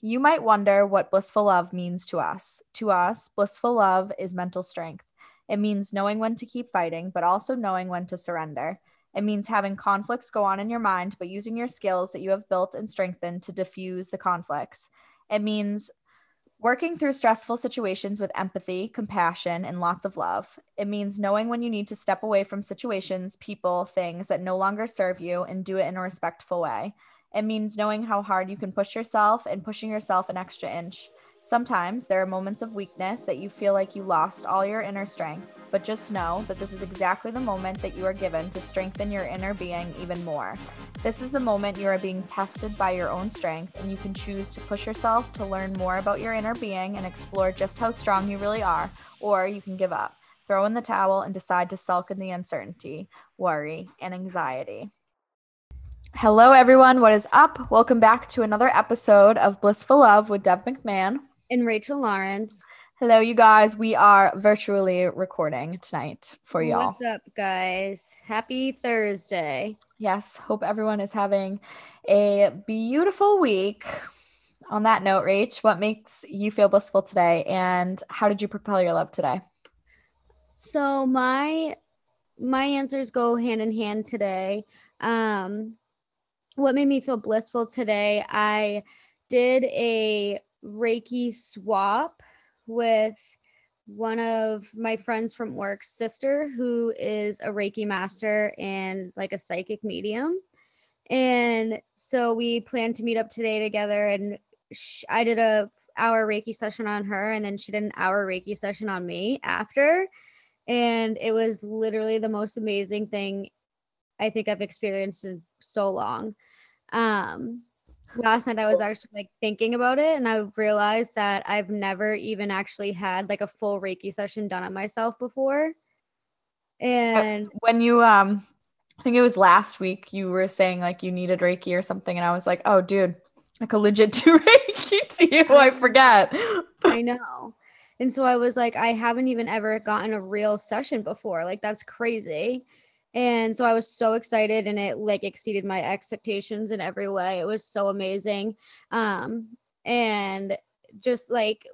You might wonder what blissful love means to us. To us, blissful love is mental strength. It means knowing when to keep fighting, but also knowing when to surrender. It means having conflicts go on in your mind, but using your skills that you have built and strengthened to diffuse the conflicts. It means working through stressful situations with empathy, compassion, and lots of love. It means knowing when you need to step away from situations, people, things that no longer serve you and do it in a respectful way. It means knowing how hard you can push yourself and pushing yourself an extra inch. Sometimes there are moments of weakness that you feel like you lost all your inner strength, but just know that this is exactly the moment that you are given to strengthen your inner being even more. This is the moment you are being tested by your own strength, and you can choose to push yourself to learn more about your inner being and explore just how strong you really are, or you can give up, throw in the towel, and decide to sulk in the uncertainty, worry, and anxiety. Hello, everyone. What is up? Welcome back to another episode of Blissful Love with Deb McMahon and Rachel Lawrence. Hello, you guys. We are virtually recording tonight for y'all. What's up, guys? Happy Thursday. Yes. Hope everyone is having a beautiful week. On that note, Rach, what makes you feel blissful today and how did you propel your love today? So my my answers go hand in hand today. Um what made me feel blissful today, I did a Reiki swap with one of my friends from work's sister, who is a Reiki master and like a psychic medium. And so we planned to meet up today together. And I did a hour Reiki session on her, and then she did an hour Reiki session on me after. And it was literally the most amazing thing I think I've experienced in so long. Um, last night I was actually like thinking about it and I realized that I've never even actually had like a full Reiki session done on myself before. And when you um I think it was last week you were saying like you needed Reiki or something and I was like, "Oh dude, like a legit do Reiki to you. I forget." I know. And so I was like, I haven't even ever gotten a real session before. Like that's crazy and so i was so excited and it like exceeded my expectations in every way. It was so amazing. Um and just like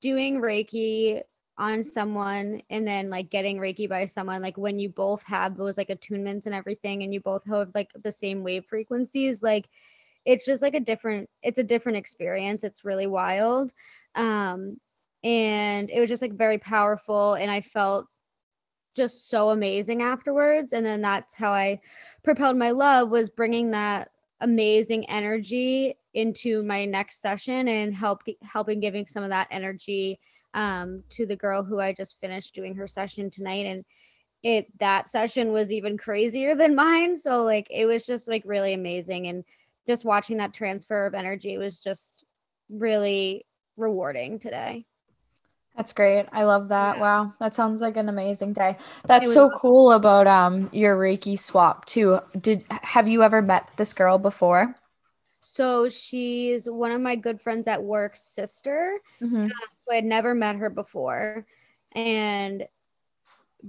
doing reiki on someone and then like getting reiki by someone like when you both have those like attunements and everything and you both have like the same wave frequencies like it's just like a different it's a different experience. It's really wild. Um and it was just like very powerful and i felt just so amazing afterwards. And then that's how i propelled my love was bringing that amazing energy into my next session and help helping giving some of that energy um, to the girl who i just finished doing her session tonight. And it that session was even crazier than mine. So like it was just like really amazing. And just watching that transfer of energy was just really rewarding today that's great. I love that. Yeah. Wow. That sounds like an amazing day. That's so cool about um your Reiki swap too. Did have you ever met this girl before? So she's one of my good friends at work's sister. Mm-hmm. Um, so I had never met her before. And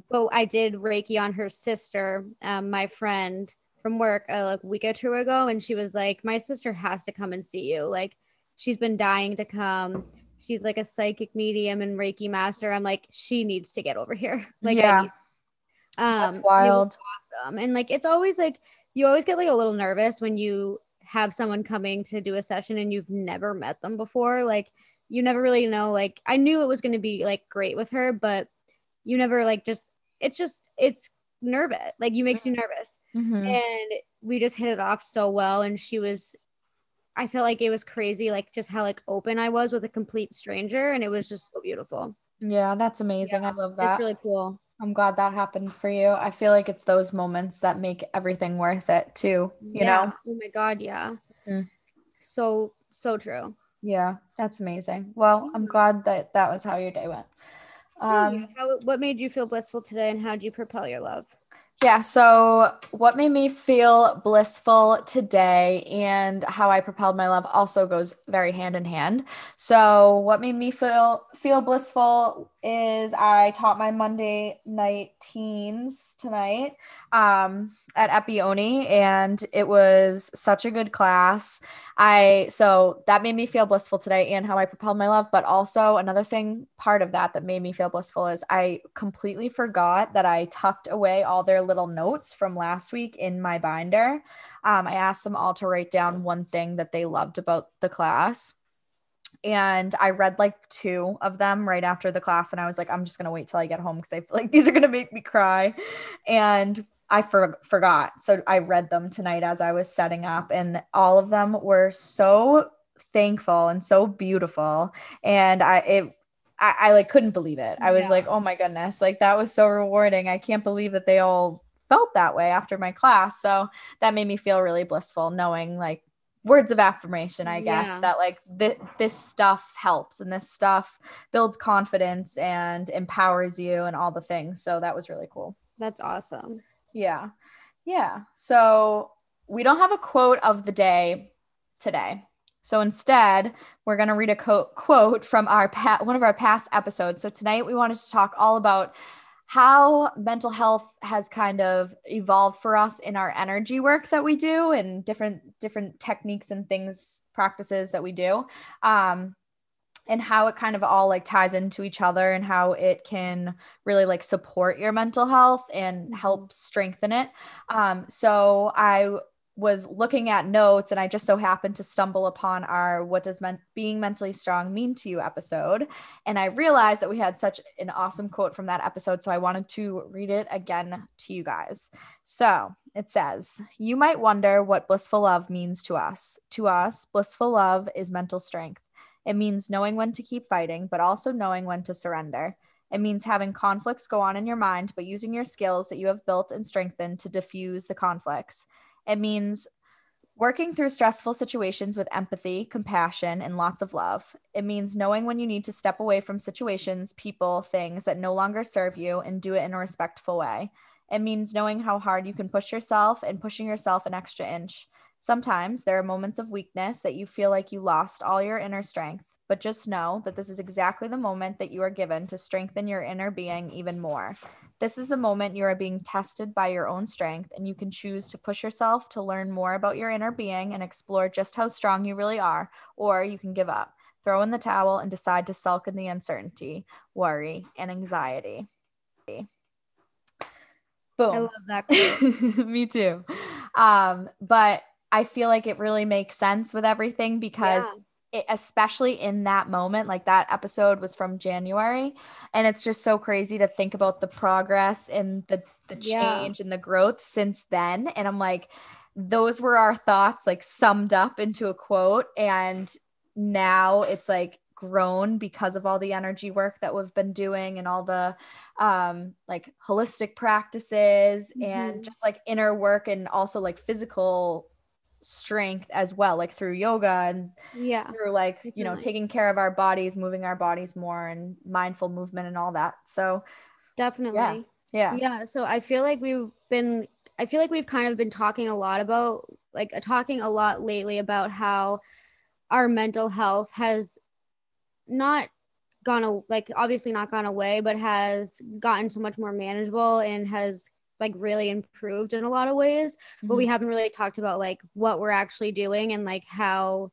but I did Reiki on her sister, um, my friend from work a like week or two ago, and she was like, My sister has to come and see you. Like she's been dying to come she's like a psychic medium and Reiki master. I'm like, she needs to get over here. Like, yeah, um, that's wild. Awesome. And like, it's always like you always get like a little nervous when you have someone coming to do a session and you've never met them before. Like, you never really know. Like, I knew it was going to be like great with her, but you never like just. It's just it's nervous. Like, you makes you nervous. Mm-hmm. And we just hit it off so well, and she was I felt like it was crazy, like just how like open I was with a complete stranger, and it was just so beautiful. Yeah, that's amazing. Yeah, I love that. It's really cool. I'm glad that happened for you. I feel like it's those moments that make everything worth it too. You yeah. know? Oh my god, yeah. Mm. So so true. Yeah, that's amazing. Well, I'm glad that that was how your day went. Um, how, what made you feel blissful today, and how did you propel your love? Yeah. So, what made me feel blissful today and how I propelled my love also goes very hand in hand. So, what made me feel feel blissful is I taught my Monday night teens tonight um, at Epione, and it was such a good class. I so that made me feel blissful today, and how I propelled my love. But also another thing, part of that that made me feel blissful is I completely forgot that I tucked away all their little notes from last week in my binder. Um, I asked them all to write down one thing that they loved about the class and I read like two of them right after the class, and I was like, I'm just gonna wait till I get home because I feel like these are gonna make me cry. And I for- forgot, so I read them tonight as I was setting up, and all of them were so thankful and so beautiful, and I it. I, I like couldn't believe it. I was yeah. like, oh my goodness, like that was so rewarding. I can't believe that they all felt that way after my class. So that made me feel really blissful knowing like words of affirmation i guess yeah. that like th- this stuff helps and this stuff builds confidence and empowers you and all the things so that was really cool that's awesome yeah. Yeah. So we don't have a quote of the day today. So instead we're going to read a co- quote from our pa- one of our past episodes. So tonight we wanted to talk all about how mental health has kind of evolved for us in our energy work that we do and different different techniques and things practices that we do. Um, and how it kind of all like ties into each other and how it can really like support your mental health and help mm-hmm. strengthen it um, so i was looking at notes and I just so happened to stumble upon our what does men- being mentally strong mean to you episode and I realized that we had such an awesome quote from that episode so I wanted to read it again to you guys. So, it says, "You might wonder what blissful love means to us. To us, blissful love is mental strength. It means knowing when to keep fighting but also knowing when to surrender." It means having conflicts go on in your mind, but using your skills that you have built and strengthened to diffuse the conflicts. It means working through stressful situations with empathy, compassion, and lots of love. It means knowing when you need to step away from situations, people, things that no longer serve you and do it in a respectful way. It means knowing how hard you can push yourself and pushing yourself an extra inch. Sometimes there are moments of weakness that you feel like you lost all your inner strength, but just know that this is exactly the moment that you are given to strengthen your inner being even more. This is the moment you are being tested by your own strength, and you can choose to push yourself to learn more about your inner being and explore just how strong you really are, or you can give up, throw in the towel, and decide to sulk in the uncertainty, worry, and anxiety. Boom. I love that. Me too. Um, but I feel like it really makes sense with everything because yeah it, especially in that moment like that episode was from january and it's just so crazy to think about the progress and the the change yeah. and the growth since then and i'm like those were our thoughts like summed up into a quote and now it's like grown because of all the energy work that we've been doing and all the um like holistic practices mm-hmm. and just like inner work and also like physical strength as well like through yoga and yeah through like you know taking care of our bodies moving our bodies more and mindful movement and all that. So definitely. yeah. Yeah, yeah so i feel like we've been i feel like we've kind of been talking a lot about like uh, talking a lot lately about how our mental health has not gone like obviously not gone away but has gotten so much more manageable and has like really improved in a lot of ways mm-hmm. but we mm-hmm. haven't really talked about like what we're actually doing and like how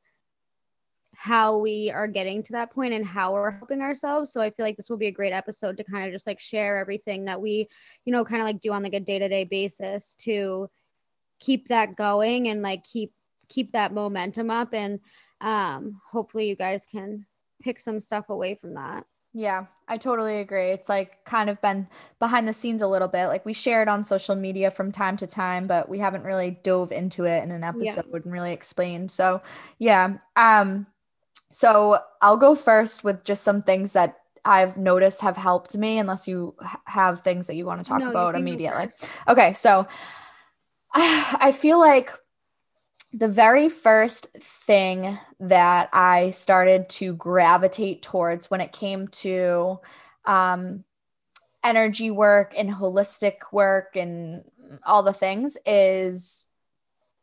how we are getting to that point and how we're helping ourselves so i feel like this will be a great episode to kind of just like share everything that we you know kind of like do on like a day-to-day basis to keep that going and like keep keep that momentum up and um hopefully you guys can pick some stuff away from that yeah, I totally agree. It's like kind of been behind the scenes a little bit. Like we share it on social media from time to time, but we haven't really dove into it in an episode yeah. and really explained. So, yeah. Um so I'll go first with just some things that I've noticed have helped me unless you have things that you want to talk no, about immediately. Okay, so I feel like the very first thing that I started to gravitate towards when it came to um, energy work and holistic work and all the things is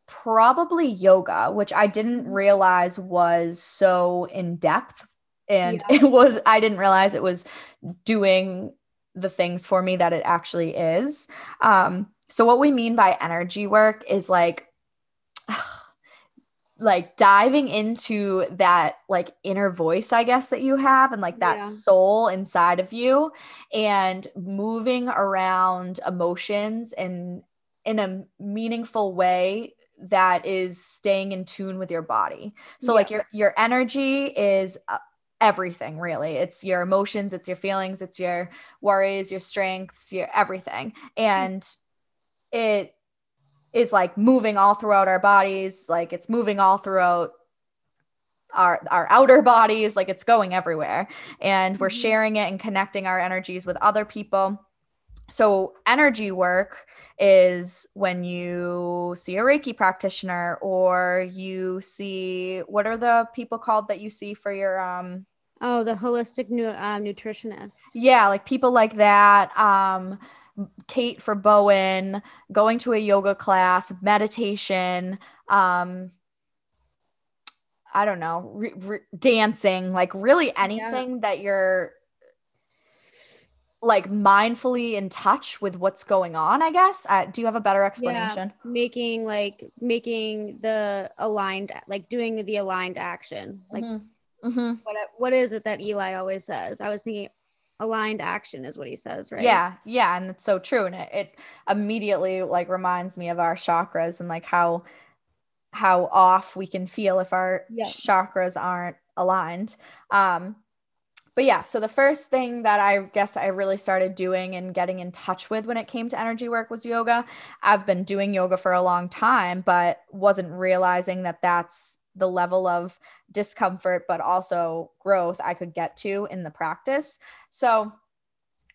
probably yoga, which I didn't realize was so in depth. And yeah. it was, I didn't realize it was doing the things for me that it actually is. Um, so, what we mean by energy work is like, like diving into that like inner voice i guess that you have and like that yeah. soul inside of you and moving around emotions and in a meaningful way that is staying in tune with your body so yeah. like your your energy is uh, everything really it's your emotions it's your feelings it's your worries your strengths your everything and it is like moving all throughout our bodies like it's moving all throughout our our outer bodies like it's going everywhere. And we're mm-hmm. sharing it and connecting our energies with other people. So energy work is when you see a reiki practitioner or you see what are the people called that you see for your um oh the holistic nu- uh, nutritionist. Yeah like people like that. Um Kate for Bowen, going to a yoga class, meditation, um, I don't know, re- re- dancing, like really anything yeah. that you're like mindfully in touch with what's going on, I guess. Uh, do you have a better explanation? Yeah, making like making the aligned, like doing the aligned action. Like, mm-hmm. Mm-hmm. What, what is it that Eli always says? I was thinking aligned action is what he says right? Yeah yeah and it's so true and it, it immediately like reminds me of our chakras and like how how off we can feel if our yeah. chakras aren't aligned. Um but yeah so the first thing that i guess i really started doing and getting in touch with when it came to energy work was yoga. I've been doing yoga for a long time but wasn't realizing that that's the level of discomfort, but also growth I could get to in the practice. So,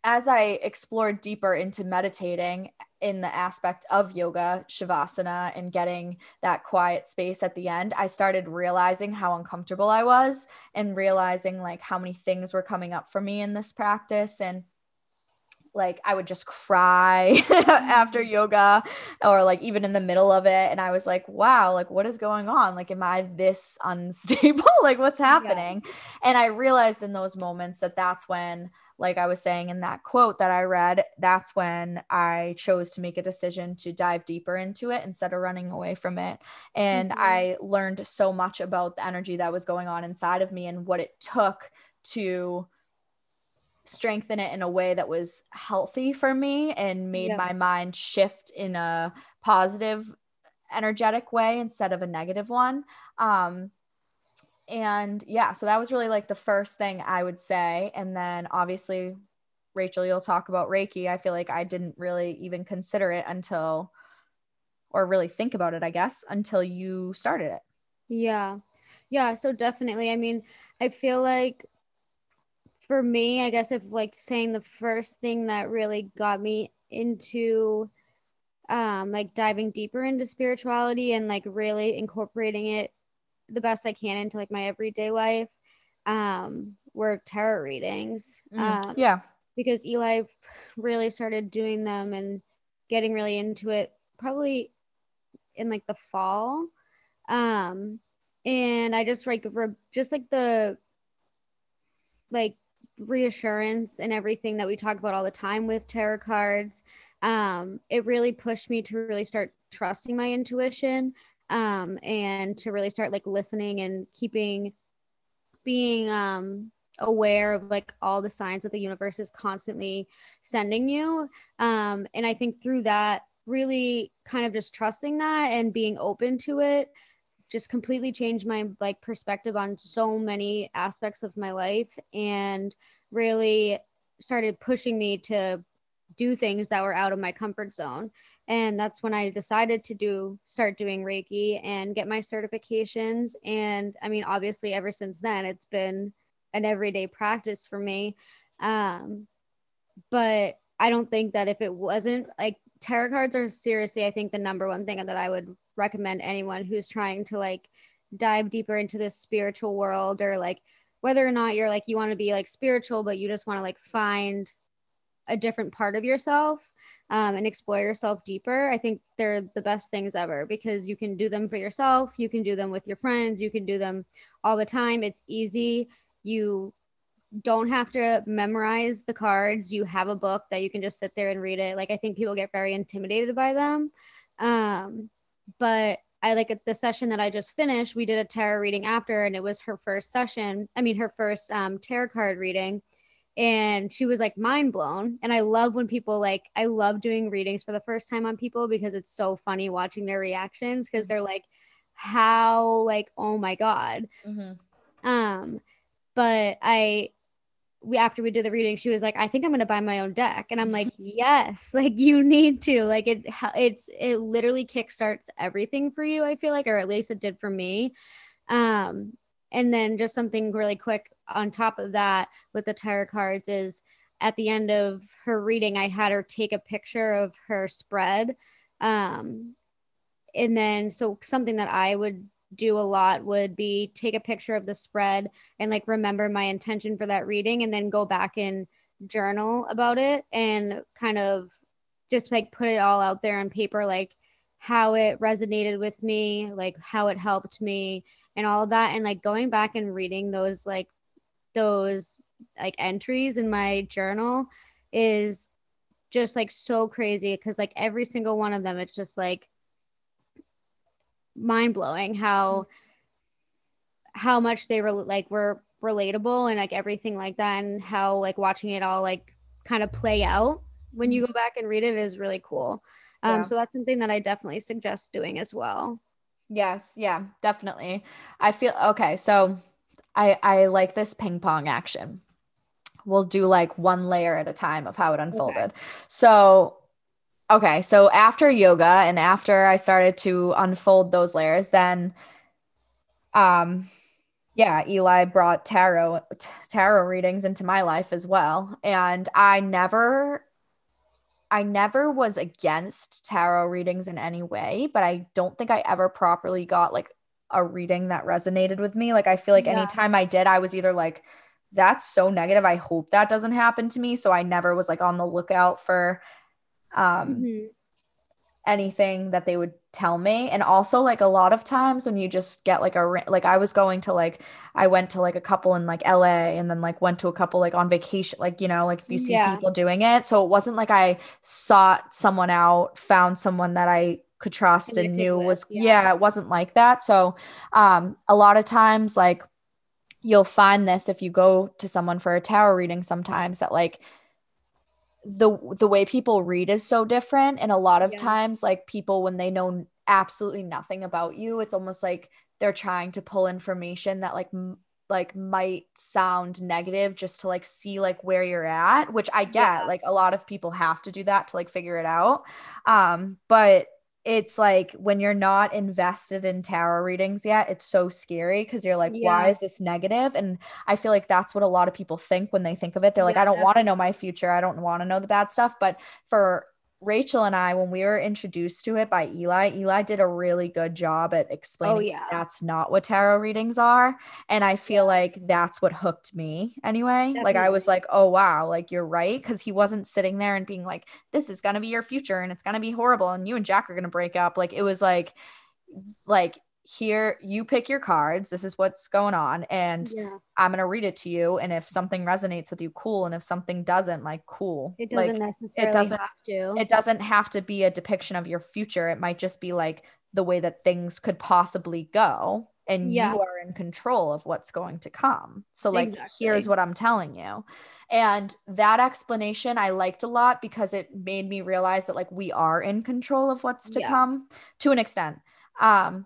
as I explored deeper into meditating in the aspect of yoga, shavasana, and getting that quiet space at the end, I started realizing how uncomfortable I was and realizing like how many things were coming up for me in this practice. And like I would just cry after mm. yoga or like even in the middle of it and I was like wow like what is going on like am I this unstable like what's happening yeah. and I realized in those moments that that's when like I was saying in that quote that I read that's when I chose to make a decision to dive deeper into it instead of running away from it and mm-hmm. I learned so much about the energy that was going on inside of me and what it took to strengthen it in a way that was healthy for me and made my mind shift in a positive energetic way instead of a negative one. Um and yeah so that was really like the first thing i would say. And then obviously rachel you'll talk about reiki. I feel like i didn't really even consider it until or really think about it i guess until you started it. Yeah. Yeah so definitely. I mean i feel like for me, I guess if like saying the first thing that really got me into um like diving deeper into spirituality and like really incorporating it the best I can into like my everyday life um were tarot readings. Mm, um, yeah. Because Eli really started doing them and getting really into it probably in like the fall. Um and I just like re- just like the like reassurance and everything that we talk about all the time with tarot cards. Um, it really pushed me to really start trusting my intuition um, and to really start like listening and keeping being um, aware of like all the signs that the universe is constantly sending you. Um, and i think through that really kind of just trusting that and being open to it just completely changed my like perspective on so many aspects of my life and really started pushing me to do things that were out of my comfort zone. And that's when i decided to do start doing reiki and get my certifications. And i mean obviously ever since then it's been an everyday practice for me. Um but i don't think that if it wasn't like tarot cards are seriously i think the number one thing that i would recommend anyone who's trying to like dive deeper into this spiritual world or like whether or not you're like you want to be like spiritual but you just want to like find a different part of yourself um, and explore yourself deeper, I think they're the best things ever because you can do them for yourself, you can do them with your friends, you can do them all the time. It's easy. You don't have to memorize the cards. You have a book that you can just sit there and read it. Like I think people get very intimidated by them. Um, but I like the session that I just finished, we did a tarot reading after, and it was her first session. I mean, her first um, tarot card reading. And she was like mind blown. And I love when people like, I love doing readings for the first time on people because it's so funny watching their reactions because they're like, how, like, oh my God. Mm-hmm. Um, but I, we after we did the reading she was like i think i'm going to buy my own deck. And i'm like yes like you need to like it it's it literally kickstarts everything for you i feel like or at least it did for me. Um and then just something really quick on top of that with the tarot cards is at the end of her reading i had her take a picture of her spread. Um and then so something that i would do a lot would be take a picture of the spread and like remember my intention for that reading and then go back and journal about it and kind of just like put it all out there on paper like how it resonated with me like how it helped me and all of that. And like going back and reading those like those like entries in my journal is just like so crazy because like every single one of them it's just like mind blowing how how much they were like were relatable and like everything like that and how like watching it all like kind of play out when you go back and read it is really cool. Um yeah. so that's something that i definitely suggest doing as well. Yes. Yeah definitely. I feel okay so i i like this ping pong action. We'll do like one layer at a time of how it unfolded. Okay. so Okay, so after yoga and after I started to unfold those layers, then um yeah, Eli brought tarot tarot readings into my life as well. And I never I never was against tarot readings in any way, but I don't think I ever properly got like a reading that resonated with me. Like I feel like yeah. anytime I did, I was either like that's so negative. I hope that doesn't happen to me. So I never was like on the lookout for um mm-hmm. anything that they would tell me and also like a lot of times when you just get like a like I was going to like I went to like a couple in like LA and then like went to a couple like on vacation like you know like if you see yeah. people doing it so it wasn't like I sought someone out found someone that I could trust and knew with, was yeah. yeah it wasn't like that so um a lot of times like you'll find this if you go to someone for a tarot reading sometimes that like the the way people read is so different and a lot of yeah. times like people when they know absolutely nothing about you it's almost like they're trying to pull information that like m- like might sound negative just to like see like where you're at which i get yeah. like a lot of people have to do that to like figure it out um but it's like when you're not invested in tarot readings yet, it's so scary because you're like, yeah. why is this negative? And I feel like that's what a lot of people think when they think of it. They're like, I don't want to know my future. I don't want to know the bad stuff. But for Rachel and I, when we were introduced to it by Eli, Eli did a really good job at oh, explaining oh, yeah. that's not what tarot readings are. And I feel yeah. like that's what hooked me anyway. Definitely. Like I was like, oh wow, like you're right. Cause he wasn't sitting there and being like, this is gonna be your future and it's gonna be horrible and you and Jack are gonna break up. Like it was like like here you pick your cards this is what's going on and yeah. i'm going to read it to you and if something resonates with you cool and if something doesn't like cool it doesn't like, necessarily it doesn't have to it doesn't have to be a depiction of your future it might just be like the way that things could possibly go and yeah. you are in control of what's going to come so like exactly. here's what i'm telling you and that explanation I liked a lot because it made me realize that like we are in control of what's to yeah. come to an extent. Um,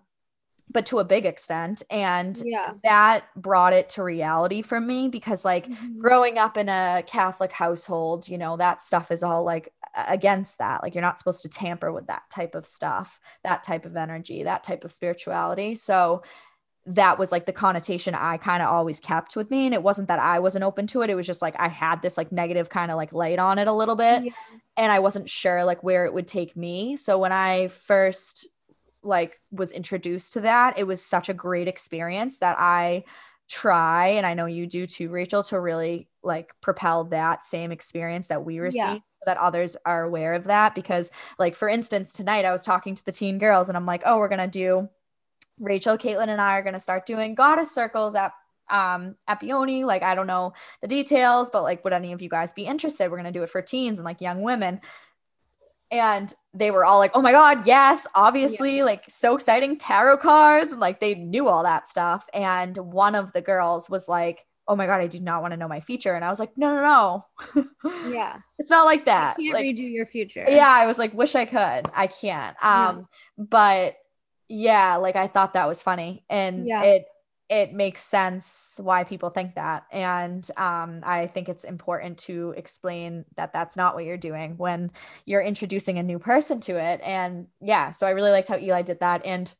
but to a big extent and yeah. that brought it to reality for me because like mm-hmm. growing up in a catholic household you know that stuff is all like against that like you're not supposed to tamper with that type of stuff that type of energy that type of spirituality so that was like the connotation I kind of always kept with me. And it wasn't that I wasn't open to it. It was just like I had this like negative kind of like light on it a little bit. Yeah. And I wasn't sure like where it would take me. So when I first like was introduced to that it was such a great experience that i try and i know you do too rachel to really like propel that same experience that we received Yeah. so that others are aware of that because like for instance tonight i was talking to the teen girls and i'm like oh we're gonna do rachel caitlin and i are gonna start doing goddess circles at um at Peony. like i don't know the details but like would any of you guys be interested we're gonna do it for teens and like young women and they were all like oh my god yes obviously like so exciting tarot cards. And like they knew all that stuff. And one of the girls was like oh my god i do not want to know my future. And i was like no no no. Yeah. it's not like that. You can't like, redo your future. yeah i was like wish i could. I can't. Um but yeah like i thought that was funny. And Yeah. it it makes sense why people think that and um i think it's important to explain that that's not what you're doing when you're introducing a new person to it and yeah so i really liked how eli did that and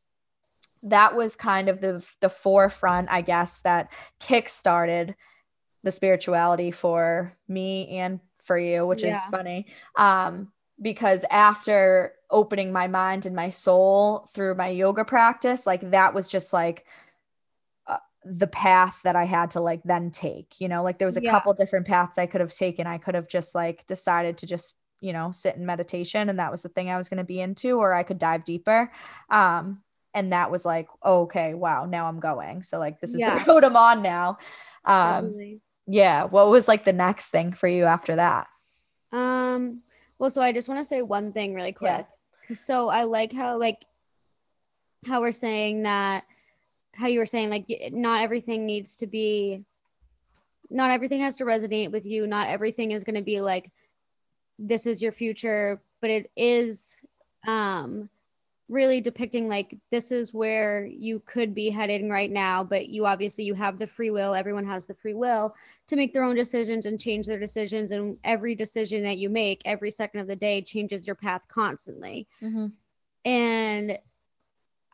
that was kind of the the forefront i guess that kick started the spirituality for me and for you which is funny um because after opening my mind and my soul through my yoga practice like that was just like the path that I had to like then take, you know, like there was a Yeah. couple different paths I could have taken. I could have just like decided to just, you know, sit in meditation and that was the thing I was going to be into, or I could dive deeper. Um, and that was like, okay, wow, now I'm going. So like this is Yeah. the road I'm on now. Um, Totally. yeah. What was like the next thing for you after that? Um, well, so I just want to say one thing really Yeah. quick. So I like how like how we're saying that how you were saying like not everything needs to be not everything has to resonate with you. Not everything is going to be like this is your future, but it is um really depicting like this is where you could be heading right now but you obviously you have the free will. Everyone has the free will to make their own decisions and change their decisions and every decision that you make every second of the day changes your path constantly. And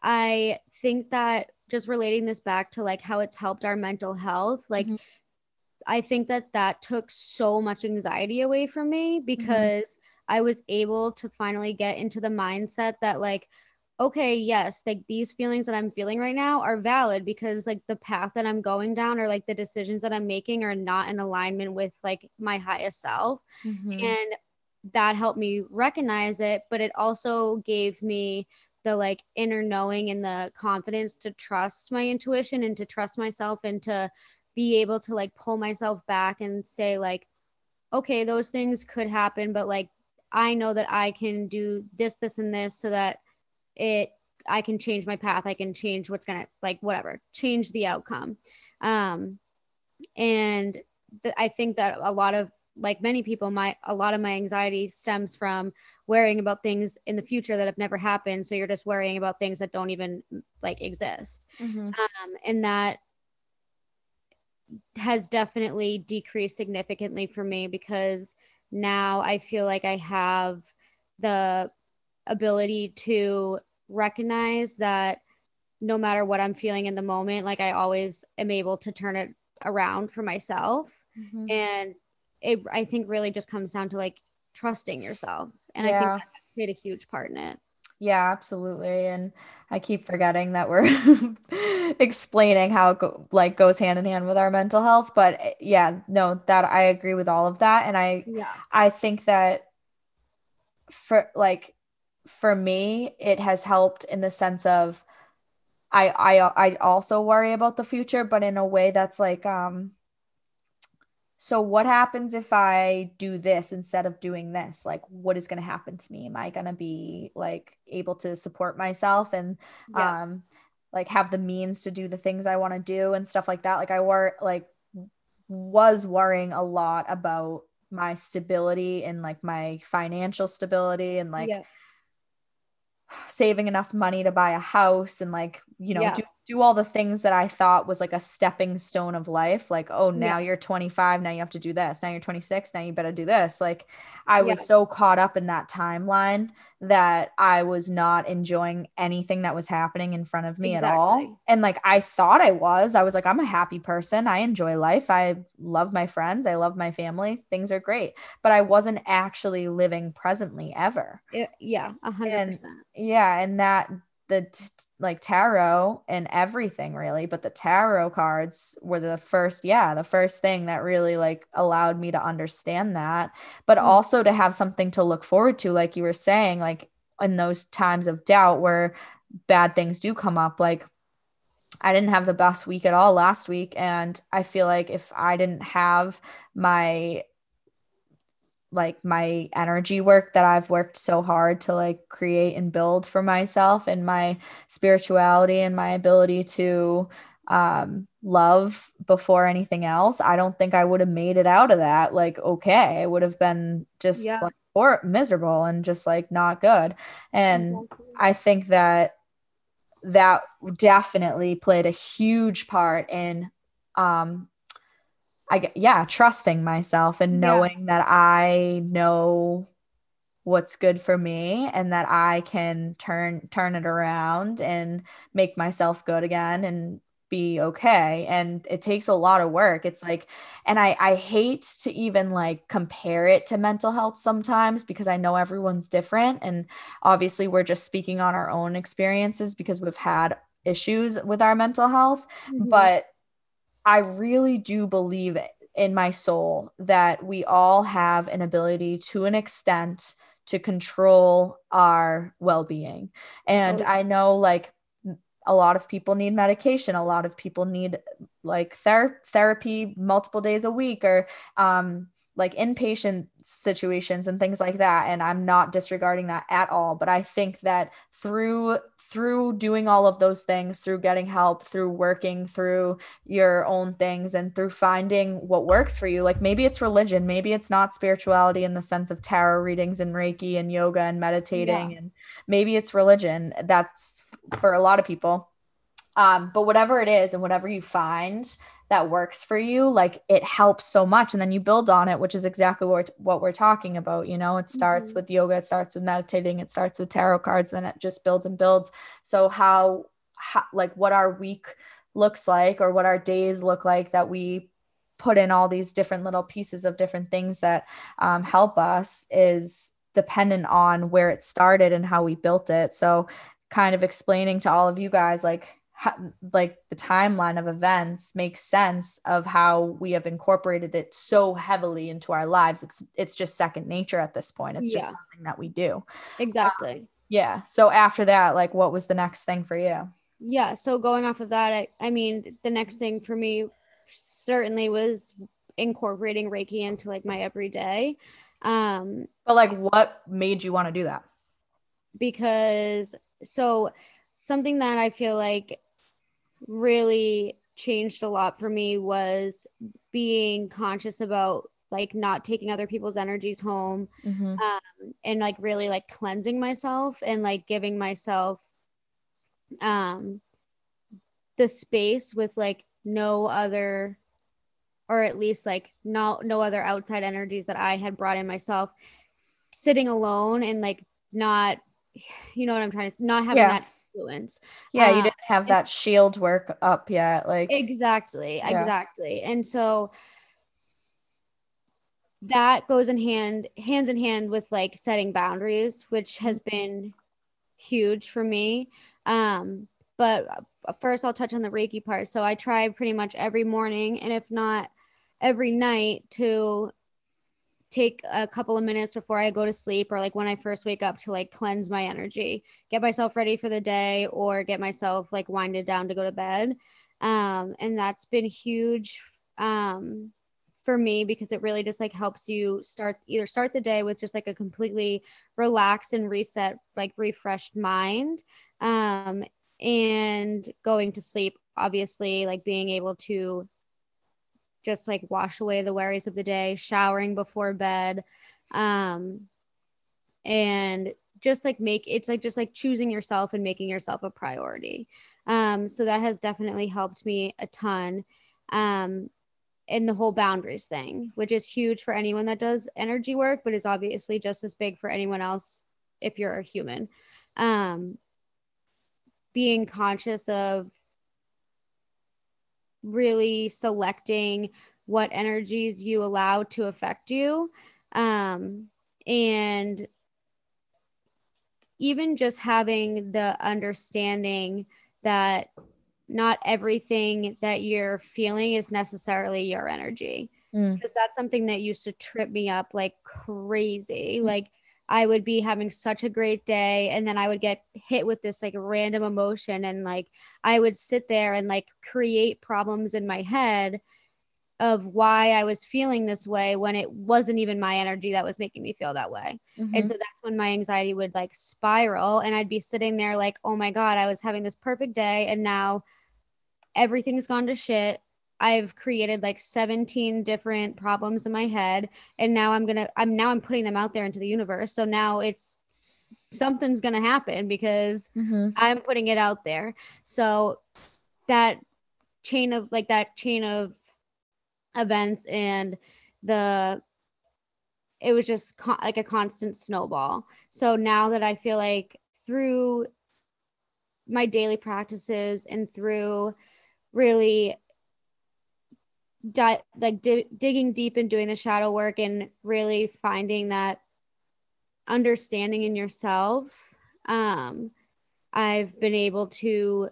i think that just relating this back to like how it's helped our mental health like Mhm. i think that that took so much anxiety away from me because i was able to finally get into the mindset that like okay yes like these feelings that i'm feeling right now are valid because like the path that i'm going down or like the decisions that i'm making are not in alignment with like my highest self Mhm. and that helped me recognize it but it also gave me the like inner knowing and the confidence to trust my intuition and to trust myself and to be able to like pull myself back and say like okay those things could happen but like i know that i can do this this and this so that it i can change my path. I can change what's gonna like whatever change the outcome. Um and th- i think that a lot of like many people my a lot of my anxiety stems from worrying about things in the future that have never happened so you're just worrying about things that don't even like exist Mhm. um, and that has definitely decreased significantly for me because now I feel like I have the ability to recognize that no matter what I'm feeling in the moment, like I always am able to turn it around for myself. Mhm. And it, I think, really just comes down to like trusting yourself. And I think that played a huge part in it. Yeah, absolutely. And I keep forgetting that we're explaining how it go, like goes hand in hand with our mental health, but eh, yeah, no, that I agree with all of that and I Yeah. I think that for like for me it has helped in the sense of I I I also worry about the future, but in a way that's like um so what happens if I do this instead of doing this? Like what is going to happen to me? Am I going to be like able to support myself and Yeah. um like have the means to do the things I want to do and stuff like that? Like I were like was worrying a lot about my stability and like my financial stability and like yeah. saving enough money to buy a house and like you know Yeah. do, do all the things that i thought was like a stepping stone of life like oh now Yeah. you're 25 now you have to do this now you're 26 now you better do this like i was Yeah. so caught up in that timeline that i was not enjoying anything that was happening in front of me at all and like i thought i was i was like i'm a happy person i enjoy life i love my friends i love my family things are great but i wasn't actually living presently ever It- yeah. A hundred And- percent. yeah and that the t- like tarot and everything really but the tarot cards were the first yeah the first thing that really like allowed me to understand that but mm-hmm. also to have something to look forward to like you were saying like in those times of doubt where bad things do come up like I didn't have the best week at all last week and I feel like if I didn't have my like my energy work that I've worked so hard to like create and build for myself and my spirituality and my ability to um, love before anything else, I don't think I would have made it out of that. Like, okay, I would have been just yeah. like or miserable and just like not good. And exactly. I think that that definitely played a huge part in um I yeah, trusting myself and knowing yeah. that I know what's good for me and that I can turn turn it around and make myself good again and be okay and it takes a lot of work it's like and i i hate to even like compare it to mental health sometimes because i know everyone's different and obviously we're just speaking on our own experiences because we've had issues with our mental health mm-hmm. but I really do believe in my soul that we all have an ability to an extent to control our well-being. And oh. I know like a lot of people need medication a lot of people need like ther- therapy multiple days a week or um like inpatient situations and things like that and i'm not disregarding that at all but i think that through through doing all of those things, through getting help, through working through your own things, and through finding what works for you. Like maybe it's religion, maybe it's not spirituality in the sense of tarot readings and Reiki and yoga and meditating, yeah. and maybe it's religion. That's for a lot of people. Um, but whatever it is, and whatever you find, that works for you like it helps so much and then you build on it which is exactly what what we're talking about you know? It starts mm-hmm. with yoga it starts with meditating it starts with tarot cards then it just builds and builds. So how, how like what our week looks like or what our days look like that we put in all these different little pieces of different things that um, help us is dependent on where it started and how we built it. So kind of explaining to all of you guys like like the timeline of events makes sense of how we have incorporated it so heavily into our lives. It's it's just second nature at this point. It's yeah. just something that we do. Exactly. Um, yeah. So after that like what was the next thing for you? Yeah. So going off of that I, I mean the next thing for me certainly was incorporating reiki into like my everyday. Um but like what made you want to do that? because so something that i feel like really changed a lot for me was being conscious about like not taking other people's energies home mm-hmm. um, and like really like cleansing myself and like giving myself um the space with like no other or at least like no no other outside energies that I had brought in myself sitting alone and like not you know what I'm trying to not having yeah. that influence. Yeah, you uh, didn't have that shield work up yet. Like exactly, yeah. exactly. And so that goes in hand hands in hand with like setting boundaries, which has mm-hmm. been huge for me. Um, but uh, first I'll touch on the Reiki part. So I try pretty much every morning and if not every night to take a couple of minutes before I go to sleep or like when I first wake up to like cleanse my energy, get myself ready for the day or get myself like winded down to go to bed. Um, and that's been huge um, for me because it really just like helps you start either start the day with just like a completely relaxed and reset, like refreshed mind. Um, and going to sleep, obviously, like being able to just like wash away the worries of the day, showering before bed. Um, and just like make it's like just like choosing yourself and making yourself a priority. Um, so that has definitely helped me a ton. Um, in the whole boundaries thing, which is huge for anyone that does energy work, but is obviously just as big for anyone else if you're a human. Um, being conscious of really selecting what energies you allow to affect you. Um, and even just having the understanding that not everything that you're feeling is necessarily your energy. Mm. because that's something that used to trip me up like crazy. Like i would be having such a great day and then i would get hit with this like random emotion and like i would sit there and like create problems in my head of why i was feeling this way when it wasn't even my energy that was making me feel that way Mhm. and so that's when my anxiety would like spiral and I'd be sitting there like, oh my God, I was having this perfect day and now everything's gone to shit. I've created like 17 different problems in my head and now I'm going to I'm now I'm putting them out there into the universe. So now it's something's going to happen because Mhm. I'm putting it out there. So that chain of like that chain of events and the it was just con- like a constant snowball. So now that I feel like through my daily practices and through really di- like di- digging deep and doing the shadow work and really finding that understanding in yourself um I've been able to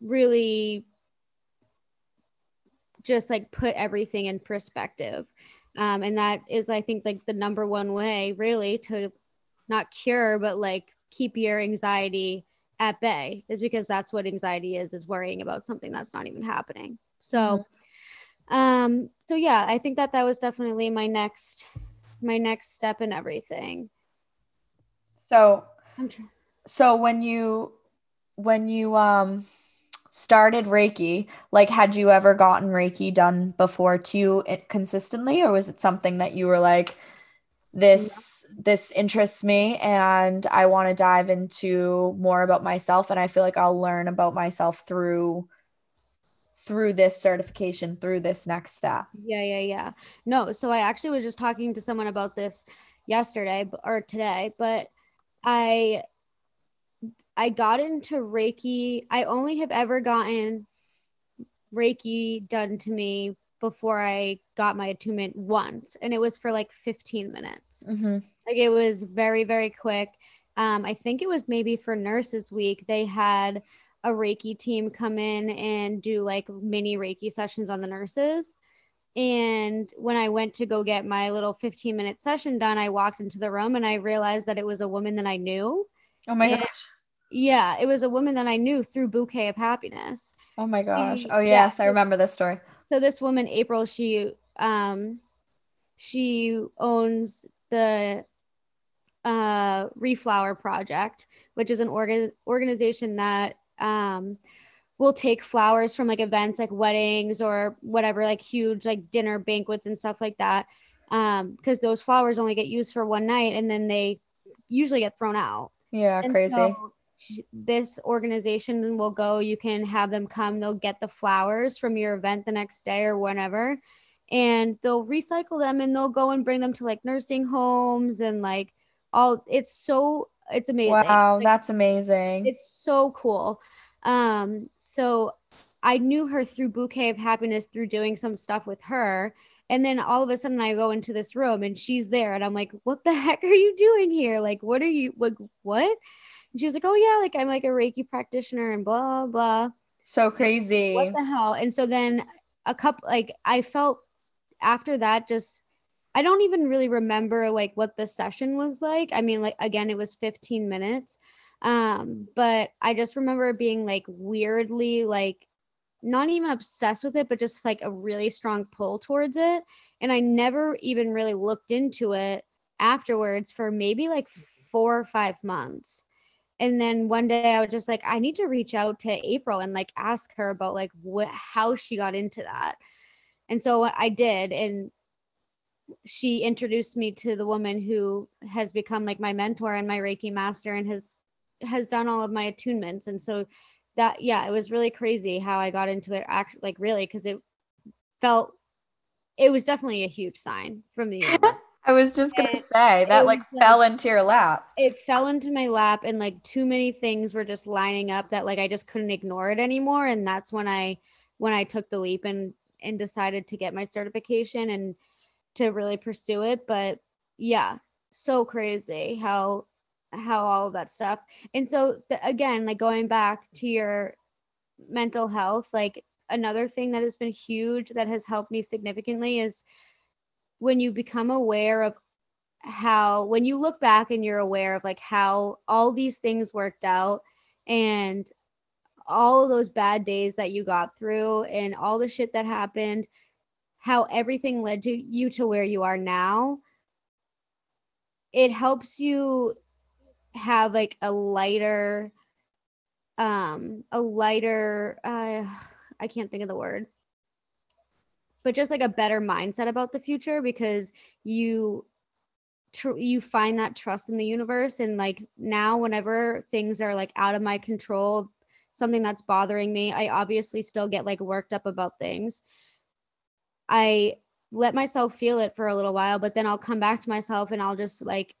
really just like put everything in perspective. Um, and that is i think like the number one way really to not cure but like keep your anxiety at bay is because that's what anxiety is is worrying about something that's not even happening so um so yeah i think that that was definitely my next my next step in everything. So so when you when you um started Reiki, like had you ever gotten Reiki done before too it consistently? Or was it something that you were like this this interests me and I want to dive into more about myself and I feel like I'll learn about myself through through this certification, through this next step. Yeah, yeah, yeah. No, so I actually was just talking to someone about this yesterday or today, but I I got into Reiki. I only have ever gotten Reiki done to me before I got my attunement once, and it was for like 15 minutes. Mm-hmm. Like it was very, very quick. Um, I think it was maybe for Nurses Week. They had a Reiki team come in and do like mini Reiki sessions on the nurses. And when I went to go get my little 15 minute session done, I walked into the room and I realized that it was a woman that I knew. Oh my Yeah. gosh. Yeah, it was a woman that I knew through Bouquet of Happiness. Oh my gosh. She- Oh yeah, yes, I remember this story. so this woman april she um she owns the uh reflower project which is an organ organization that um will take flowers from like events like weddings or whatever like huge like dinner banquets and stuff like that um because those flowers only get used for one night and then they usually get thrown out Yeah, and crazy. so this organization will go, you can have them come, they'll get the flowers from your event the next day or whenever, and they'll recycle them and they'll go and bring them to like nursing homes and like all it's so it's amazing. Wow, Like, that's amazing. it's so cool. Um, so I knew her through Bouquet of Happiness through doing some stuff with her. And then all of a sudden I go into this room and she's there and I'm like, what the heck are you doing here? Like, what are you like what? And she was like, Oh yeah, like I'm like a Reiki practitioner and blah blah. so crazy. What the hell? And so then a couple like I felt after that just I don't even really remember like what the session was like. I mean, like again, it was 15 minutes. Um, but I just remember being like weirdly like not even obsessed with it, but just like a really strong pull towards it. And I never even really looked into it afterwards for maybe like four or five months. And then one day I was just like, I need to reach out to April and like ask her about like what how she got into that. And so I did. And she introduced me to the woman who has become like my mentor and my Reiki master and has has done all of my attunements. And so that yeah, it was really crazy how I got into it act like really because it felt it was definitely a huge sign from the universe. I was just gonna And say that like- fell into your lap. it fell into my lap and like too many things were just lining up that like I just couldn't ignore it anymore and that's when I when I took the leap and and decided to get my certification and to really pursue it but yeah so crazy how how all of that stuff. And so the, again, like going back to your mental health, like another thing that has been huge that has helped me significantly is when you become aware of how when you look back and you're aware of like how all these things worked out and all those bad days that you got through and all the shit that happened how everything led to you to where you are now it helps you have like a lighter um a lighter uh i can't think of the word but just like a better mindset about the future because you tr- you find that trust in the universe. And like now whenever things are like out of my control something that's bothering me i obviously still get like worked up about things i let myself feel it for a little while but then i'll come back to myself and i'll just like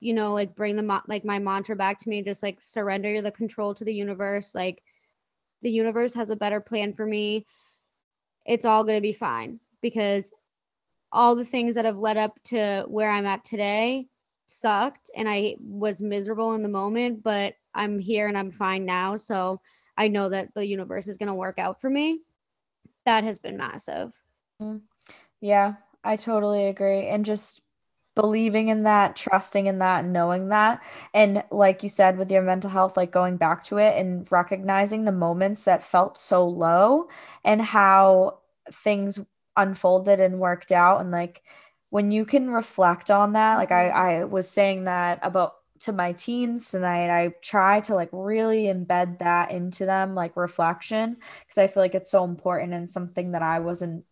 you know like bring the mo- like my mantra back to me just like surrender the control to the universe like the universe has a better plan for me it's all going to be fine because all the things that have led up to where I'm at today sucked and I was miserable in the moment, but I'm here and I'm fine now. So I know that the universe is going to work out for me. That has been massive. Mm. Yeah, I totally agree. And just believing in that, trusting in that, knowing that. And like you said, with your mental health, like going back to it and recognizing the moments that felt so low and how things unfolded and worked out and like when you can reflect on that like i mm-hmm. i was saying that about to my teens tonight i try to like really embed that into them like reflection because i feel like it's so important and something that i wasn't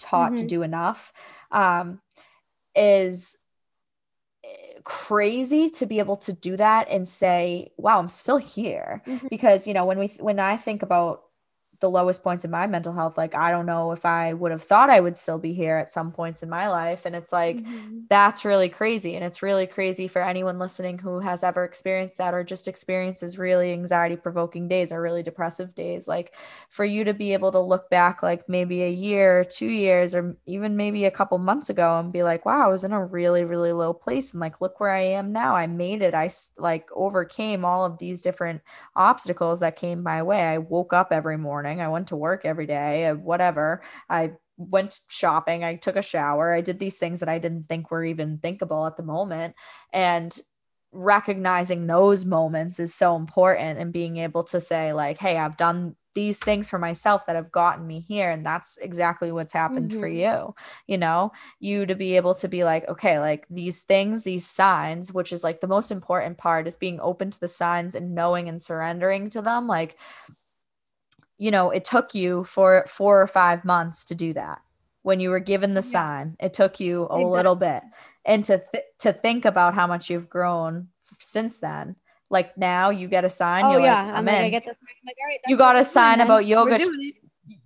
taught mm-hmm. to do enough um is eh, crazy to be able to do that and say wow i'm still here mm-hmm. because you know when we when i think about the lowest points in my mental health like i don't know if i would have thought i would still be here at some points in my life and it's like mm-hmm. that's really crazy and it's really crazy for anyone listening who has ever experienced that or just experiences really anxiety provoking days or really depressive days like for you to be able to look back like maybe a year 2 years or even maybe a couple months ago and be like wow i was in a really really low place and like look where i am now. I made it. I like overcame all of these different obstacles that came my way. I woke up every morning morning. I went to work every day, whatever. I went shopping. I took a shower. I did these things that I didn't think were even thinkable at the moment. And recognizing those moments is so important and being able to say like hey i've done these things for myself that have gotten me here and that's exactly what's happened mm-hmm. for you you know you to be able to be like okay like these things these signs which is like the most important part is being open to the signs and knowing and surrendering to them like you know, it took you for four or five months to do that. When you were given the yeah. sign, it took you a exactly. little bit. And to th- to think about how much you've grown since then. Like now you get a sign. Oh, yeah. Like, I'm, I'm like, in. I get this. Like, you got a sign about yoga.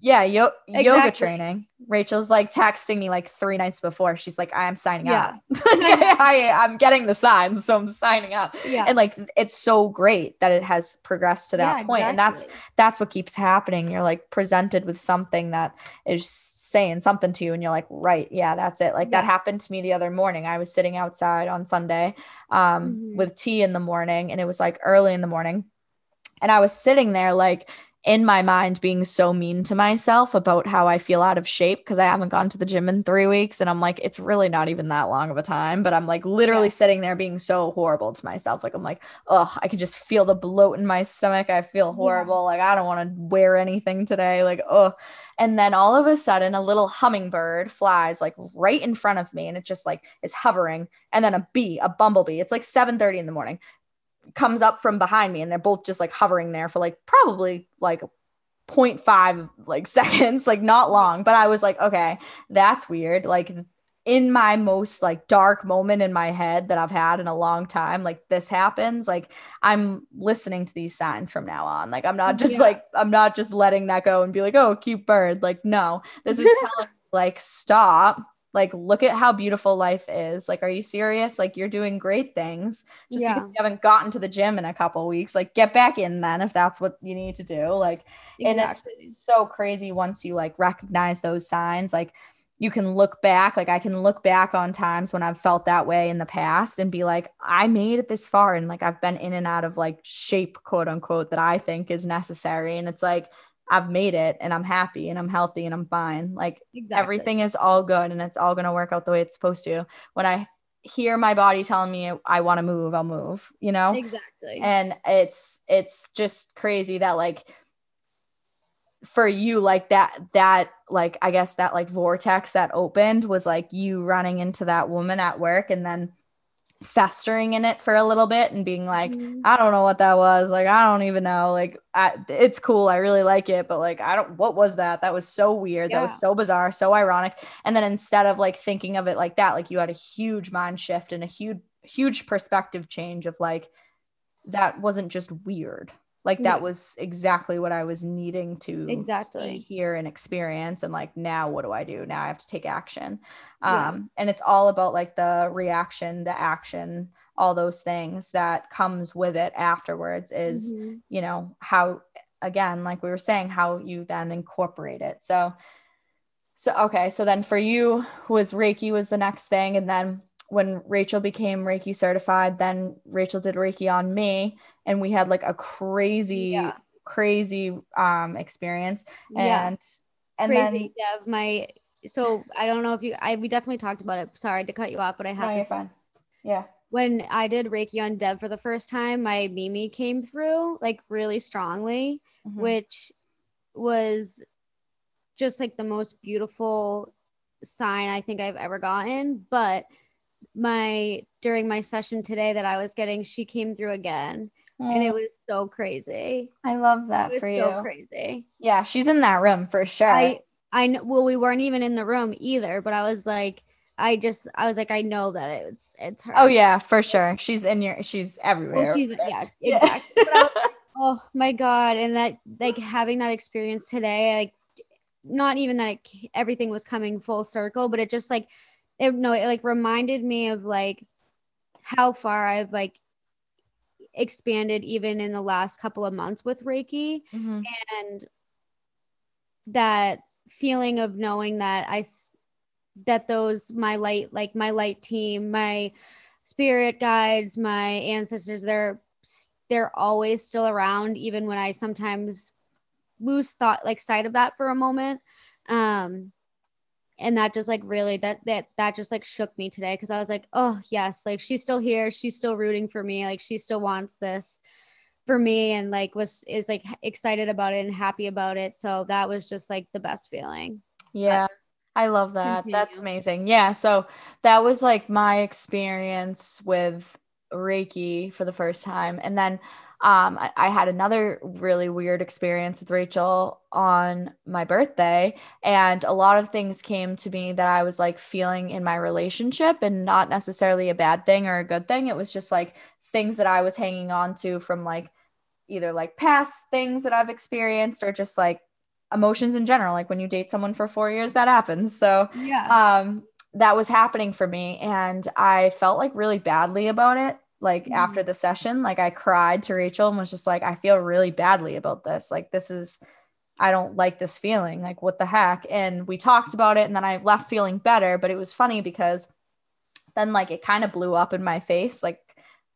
Yeah, yo- exactly. yoga training. Rachel's like texting me like three nights before. She's like, I am signing yeah. up. I, I'm getting the signs, so I'm signing up. Yeah. And like it's so great that it has progressed to that yeah, point. Exactly. And that's that's what keeps happening. You're like presented with something that is saying something to you, and you're like, right, yeah, that's it. Like yeah. that happened to me the other morning. I was sitting outside on Sunday um, mm-hmm. with tea in the morning, and it was like early in the morning. And I was sitting there like in my mind being so mean to myself about how I feel out of shape because I haven't gone to the gym in three weeks. And I'm like, it's really not even that long of a time. But I'm like literally yeah. sitting there being so horrible to myself. Like, I'm like, oh, I can just feel the bloat in my stomach. I feel horrible. Yeah. Like, I don't want to wear anything today. Like, oh. And then all of a sudden, a little hummingbird flies like right in front of me and it just like is hovering. And then a bee, a bumblebee, it's like 7 30 in the morning comes up from behind me and they're both just like hovering there for like probably like 0.5 like seconds like not long. But i was like okay that's weird. Like in my most like dark moment in my head that i've had in a long time like this happens like i'm listening to these signs from now on. Like i'm not just yeah. like i'm not just letting that go and be like oh cute bird. Like no. This is telling me like stop like look at how beautiful life is. Like are you serious? Like you're doing great things. Just yeah. because you haven't gotten to the gym in a couple weeks like get back in then if that's what you need to do. Like exactly. and it's so crazy once you like recognize those signs. Like you can look back like i can look back on times when i've felt that way in the past and be like i made it this far and like i've been in and out of like shape quote unquote that i think is necessary. And it's like i've made it and i'm happy and i'm healthy and i'm fine. Like exactly. everything is all good and it's all going to work out the way it's supposed to. When i hear my body telling me i want to move i'll move you know? Exactly. And it's it's just crazy that like for you like that that like i guess that like vortex that opened was like you running into that woman at work and then festering in it for a little bit and being like mm-hmm. i don't know what that was. Like i don't even know. Like I, it's cool. I really like it but like i don't what was that? That was so weird. Yeah. that was so bizarre so ironic. And then instead of like thinking of it like that like you had a huge mind shift and a huge huge perspective change of like that wasn't just weird like that was exactly what i was needing to exactly. hear and experience and like now what do i do? Now i have to take action. Yeah. um and it's all about like the reaction the action all those things that comes with it afterwards is mm-hmm. you know how again like we were saying how you then incorporate it. So so okay so then for you was reiki was the next thing and then when Rachel became Reiki certified, then Rachel did Reiki on me, and we had like a crazy, yeah. crazy um experience. Yeah. And and crazy, then Dev, my so I don't know if you I we definitely talked about it. Sorry to cut you off, but I have no, you're fine. Yeah. When I did Reiki on Dev for the first time, my Mimi came through like really strongly, mm-hmm. which was just like the most beautiful sign I think I've ever gotten. But my during my session today that I was getting, she came through again. Oh. And it was so crazy. I love that for you. So crazy. Yeah, she's in that room for sure. I I know. Well, we weren't even in the room either, but I was like, I just, I was like, I know that it's it's her. Oh yeah, for sure. She's in your, she's everywhere. Well, she's yeah, exactly. like, oh my god, and that like having that experience today, like not even that it, everything was coming full circle, but it just like it no it like reminded me of like how far I've like expanded even in the last couple of months with Reiki mm-hmm. and that feeling of knowing that I that those my light like my light team my spirit guides my ancestors they're they're always still around even when I sometimes lose thought like sight of that for a moment um and that just like really that that that just like shook me today because i was like oh yes like she's still here she's still rooting for me like she still wants this for me and like was is like excited about it and happy about it. So that was just like the best feeling. Yeah but, i love that. Continue. that's amazing. Yeah so that was like my experience with reiki for the first time and then um, I, I, had another really weird experience with Rachel on my birthday, and a lot of things came to me that I was like feeling in my relationship, and not necessarily a bad thing or a good thing. It was just like things that I was hanging on to from like either like past things that I've experienced or just like emotions in general. Like when you date someone for four years, that happens. So, yeah. Um, that was happening for me and I felt like really badly about it like mm-hmm. after the session like i cried to rachel and was just like i feel really badly about this. Like this is i don't like this feeling. Like what the heck? And we talked about it and then i left feeling better but it was funny because then like it kind of blew up in my face like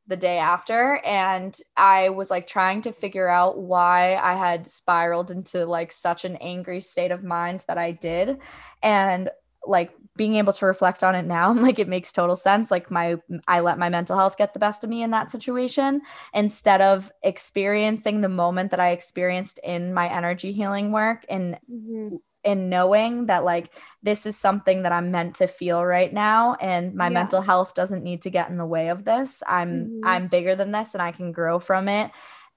the day after and i was like trying to figure out why i had spiraled into like such an angry state of mind that i did. And like being able to reflect on it now like it makes total sense like my i let my mental health get the best of me in that situation instead of experiencing the moment that i experienced in my energy healing work and mm-hmm. and knowing that like this is something that i'm meant to feel right now and my yeah. mental health doesn't need to get in the way of this i'm mm-hmm. i'm bigger than this and i can grow from it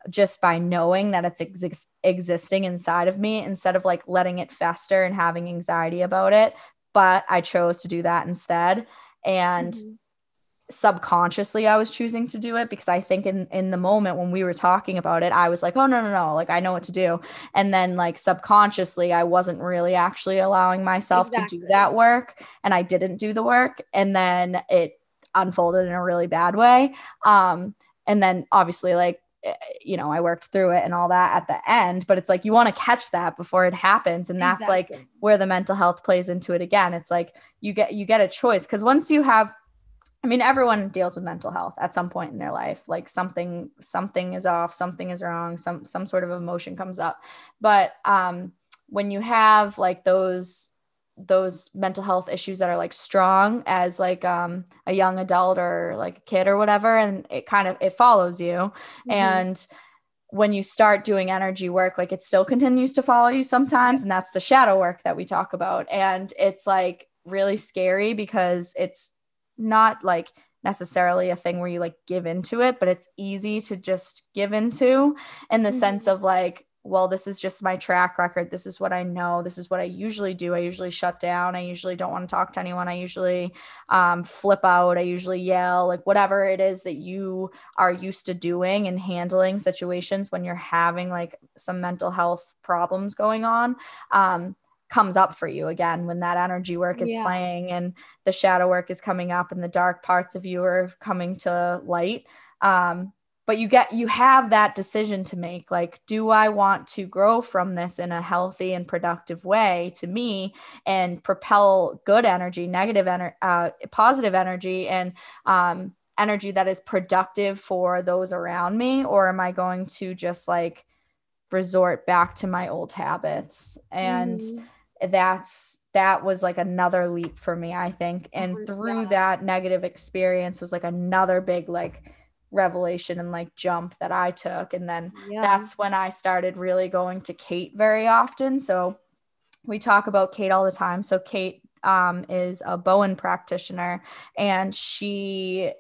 just by knowing that it's ex- existing inside of me instead of like letting it fester and having anxiety about it but I chose to do that instead. And mm-hmm. subconsciously I was choosing to do it because I think in in the moment when we were talking about it, I was like, oh no, no, no, like I know what to do. And then like subconsciously, I wasn't really actually allowing myself exactly. to do that work. And I didn't do the work. And then it unfolded in a really bad way. Um, and then obviously like you know, I worked through it and all that at the end, but it's like you want to catch that before it happens. And that's exactly. like where the mental health plays into it again. It's like you get you get a choice because once you have I mean, everyone deals with mental health at some point in their life. Like something, something is off, something is wrong, some some sort of emotion comes up. But um, when you have like those those mental health issues that are like strong as like um, a young adult or like a kid or whatever, and it kind of it follows you, mm-hmm. and when you start doing energy work, like it still continues to follow you sometimes. And that's the shadow work that we talk about. And it's like really scary because it's not like necessarily a thing where you like give into it, but it's easy to just give into in the mm-hmm. sense of like, well, this is just my track record. This is what I know. This is what I usually do. I usually shut down. I usually don't want to talk to anyone. I usually um, flip out. I usually yell, like whatever it is that you are used to doing and handling situations when you're having like some mental health problems going on. Um, comes up for you again when that energy work is yeah. playing and the shadow work is coming up and the dark parts of you are coming to light um, but you get you have that decision to make like do i want to grow from this in a healthy and productive way to me and propel good energy negative energy uh, positive energy and um, energy that is productive for those around me? Or am i going to just like resort back to my old habits? And mm that's that was like another leap for me i think. And through that negative experience was like another big like revelation and like jump that i took and then yeah. that's when i started really going to kate very often so we talk about kate all the time so kate um, is a bowen practitioner and she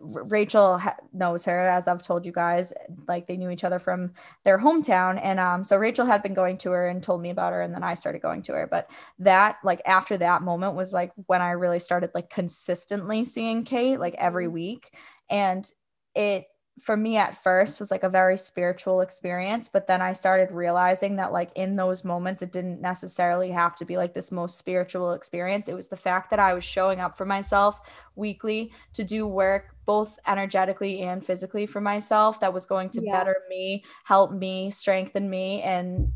Rachel knows her, as I've told you guys, like they knew each other from their hometown. And um, so Rachel had been going to her and told me about her, and then I started going to her. But that, like, after that moment was like when I really started like consistently seeing Kate, like every mm-hmm. week. And it for me at first was like a very spiritual experience but then i started realizing that like in those moments it didn't necessarily have to be like this most spiritual experience it was the fact that i was showing up for myself weekly to do work both energetically and physically for myself that was going to yeah. better me help me strengthen me and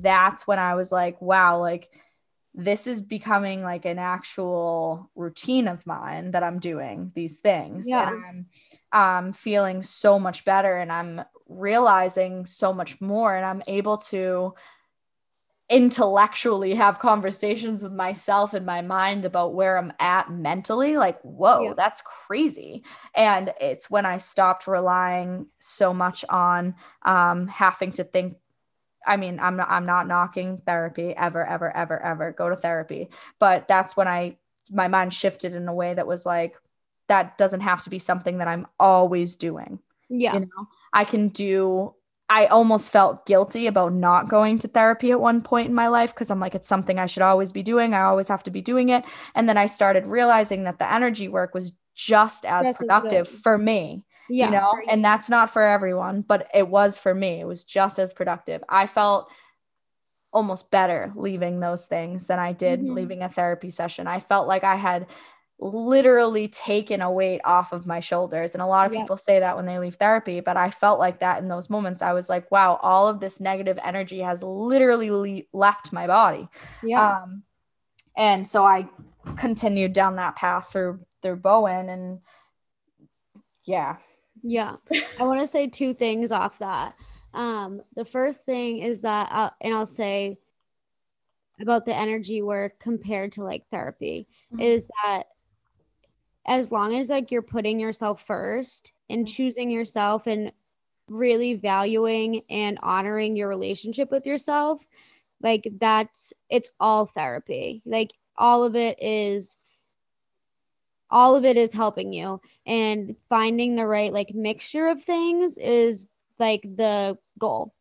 that's when i was like wow like this is becoming like an actual routine of mine that I'm doing these things. Yeah. And I'm um, feeling so much better and I'm realizing so much more and I'm able to intellectually have conversations with myself in my mind about where I'm at mentally. Like, whoa, yeah. that's crazy. And it's when I stopped relying so much on um, having to think I mean, I'm not I'm not knocking therapy ever, ever, ever, ever. Go to therapy. But that's when I my mind shifted in a way that was like, that doesn't have to be something that I'm always doing. Yeah. You know, I can do I almost felt guilty about not going to therapy at one point in my life because I'm like, it's something I should always be doing. I always have to be doing it. And then I started realizing that the energy work was just as just productive as for me yeah, you know, and that's not for everyone, but it was for me. It was just as productive. I felt almost better leaving those things than I did mm-hmm. leaving a therapy session. I felt like I had literally taken a weight off of my shoulders. And a lot of yeah. people say that when they leave therapy, but I felt like that in those moments. I was like, wow, all of this negative energy has literally le- left my body. Yeah. Um, and so I continued down that path through through Bowen and yeah, yeah. I want to say two things off that. Um, the first thing is that, I'll, and I'll say about the energy work compared to like therapy, mm-hmm. is that as long as like you're putting yourself first and mm-hmm. choosing yourself and really valuing and honoring your relationship with yourself, like that's it's all therapy. Like all of it is all of it is helping you. And finding the right like mixture of things is like the goal.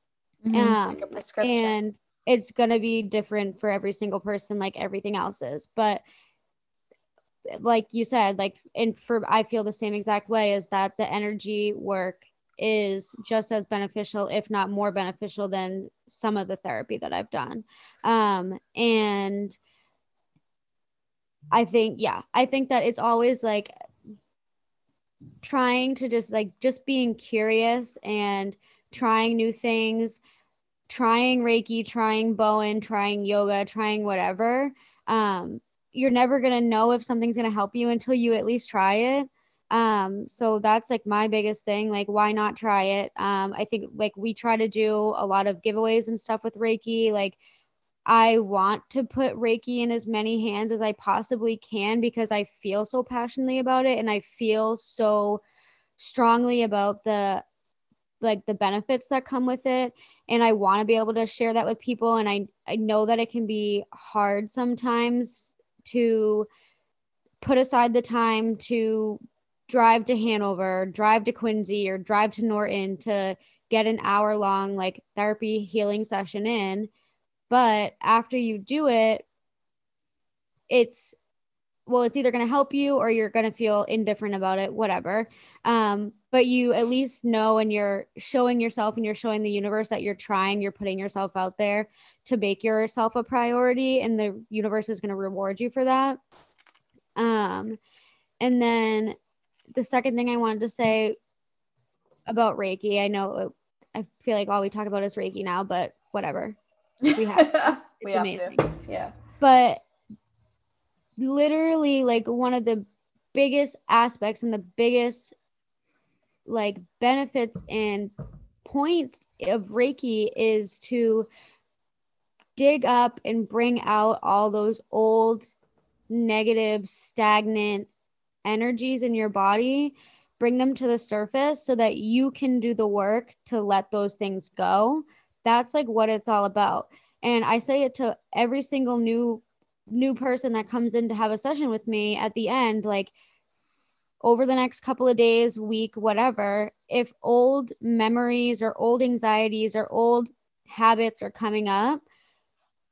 Mm-hmm. um, like and it's going to be different for every single person like everything else is. But like you said like and for i feel the same exact way is that the energy work is just as beneficial if not more beneficial than some of the therapy that i've done. Um and I think, yeah, I think that it's always like trying to just like just being curious and trying new things, trying Reiki, trying Bowen, trying yoga, trying whatever. Um, you're never going to know if something's going to help you until you at least try it. Um, so that's like my biggest thing. Like, why not try it? Um, I think like we try to do a lot of giveaways and stuff with Reiki. Like, I want to put Reiki in as many hands as I possibly can because I feel so passionately about it and I feel so strongly about the like the benefits that come with it. And I want to be able to share that with people and I I know that it can be hard sometimes to put aside the time to drive to Hanover, drive to Quincy or drive to Norton to get an hour long like therapy healing session in but after you do it, it's well, it's either going to help you or you're going to feel indifferent about it, whatever. Um, but you at least know and you're showing yourself and you're showing the universe that you're trying, you're putting yourself out there to make yourself a priority, and the universe is going to reward you for that. Um, and then the second thing I wanted to say about Reiki, I know I feel like all we talk about is Reiki now, but whatever. We have. It's we amazing. To. Yeah. But literally, like one of the biggest aspects and the biggest like benefits and point of Reiki is to dig up and bring out all those old negative stagnant energies in your body bring them to the surface so that you can do the work to let those things go that's like what it's all about. And I say it to every single new new person that comes in to have a session with me at the end like over the next couple of days, week, whatever, if old memories or old anxieties or old habits are coming up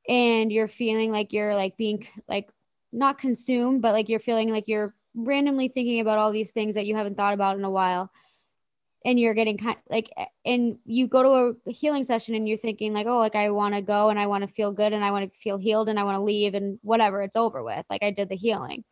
and you're feeling like you're like being like not consumed, but like you're feeling like you're randomly thinking about all these things that you haven't thought about in a while and you're getting kind like and you go to a healing session and you're thinking like oh like i want to go and i want to feel good and i want to feel healed and i want to leave and whatever it's over with like i did the healing.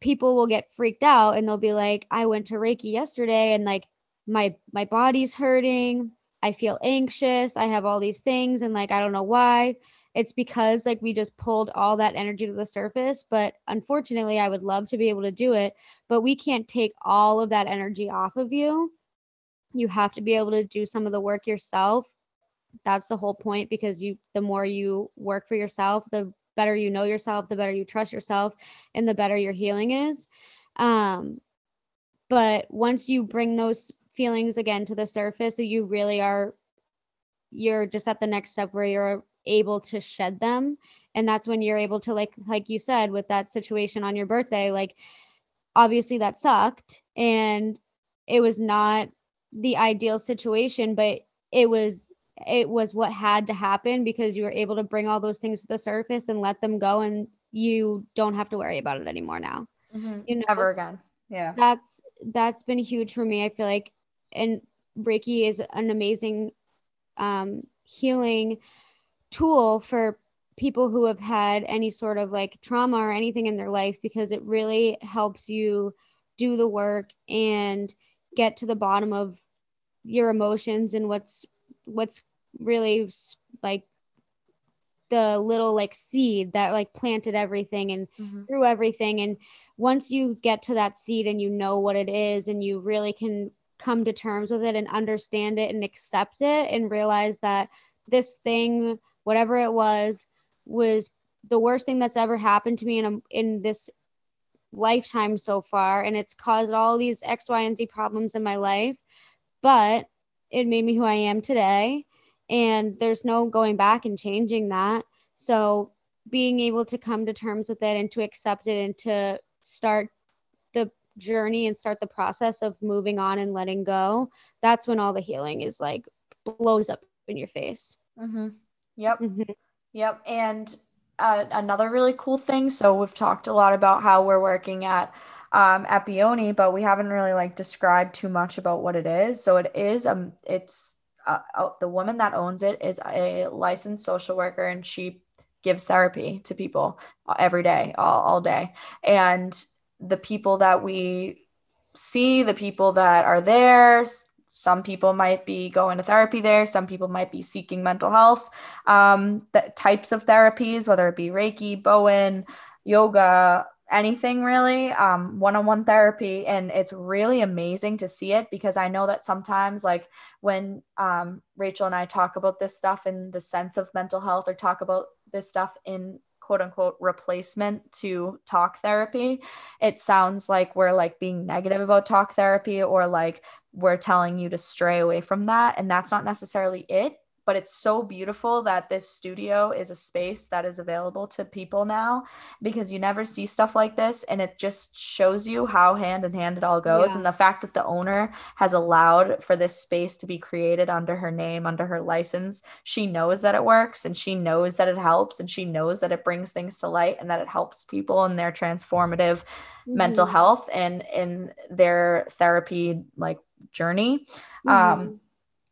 People will get freaked out and they'll be like i went to reiki yesterday and like my my body's hurting. I feel anxious. I have all these things and like i don't know why it's because like we just pulled all that energy to the surface but unfortunately i would love to be able to do it but we can't take all of that energy off of you. You have to be able to do some of the work yourself. That's the whole point because you the more you work for yourself the better you know yourself the better you trust yourself and the better your healing is. Um but once you bring those feelings again to the surface you really are you're just at the next step where you're able to shed them. And that's when you're able to like like you said with that situation on your birthday like obviously that sucked and it was not the ideal situation but it was it was what had to happen because you were able to bring all those things to the surface and let them go and you don't have to worry about it anymore now. Mm-hmm. you know ever again. Yeah. that's that's been huge for me i feel like. And reiki is an amazing um healing tool for people who have had any sort of like trauma or anything in their life because it really helps you do the work and get to the bottom of your emotions and what's what's really like the little like seed that like planted everything and mm-hmm. grew everything and once you get to that seed and you know what it is and you really can come to terms with it and understand it and accept it and realize that this thing whatever it was was the worst thing that's ever happened to me in a, in this lifetime so far. And it's caused all these x y and z problems in my life but it made me who i am today. And there's no going back and changing that. So being able to come to terms with it and to accept it and to start the journey and start the process of moving on and letting go that's when all the healing is like blows up in your face. Mm-hmm. Yep. Mm-hmm. Yep. And uh, another really cool thing. So we've talked a lot about how we're working at um, at Bioni, but we haven't really like described too much about what it is. So it is um, it's uh, uh, the woman that owns it is a licensed social worker, and she gives therapy to people every day, all, all day, and the people that we see, the people that are there. Some people might be going to therapy there. Some people might be seeking mental health um, the types of therapies, whether it be Reiki, Bowen, yoga, anything really um, one-on-one therapy and it's really amazing to see it because i know that sometimes like when um, rachel and i talk about this stuff in the sense of mental health or talk about this stuff in quote unquote replacement to talk therapy it sounds like we're like being negative about talk therapy or like we're telling you to stray away from that and that's not necessarily it but it's so beautiful that this studio is a space that is available to people now because you never see stuff like this and it just shows you how hand in hand it all goes yeah. and the fact that the owner has allowed for this space to be created under her name under her license she knows that it works and she knows that it helps and she knows that it brings things to light and that it helps people in their transformative mm-hmm. mental health and in their therapy like journey um, mm-hmm. um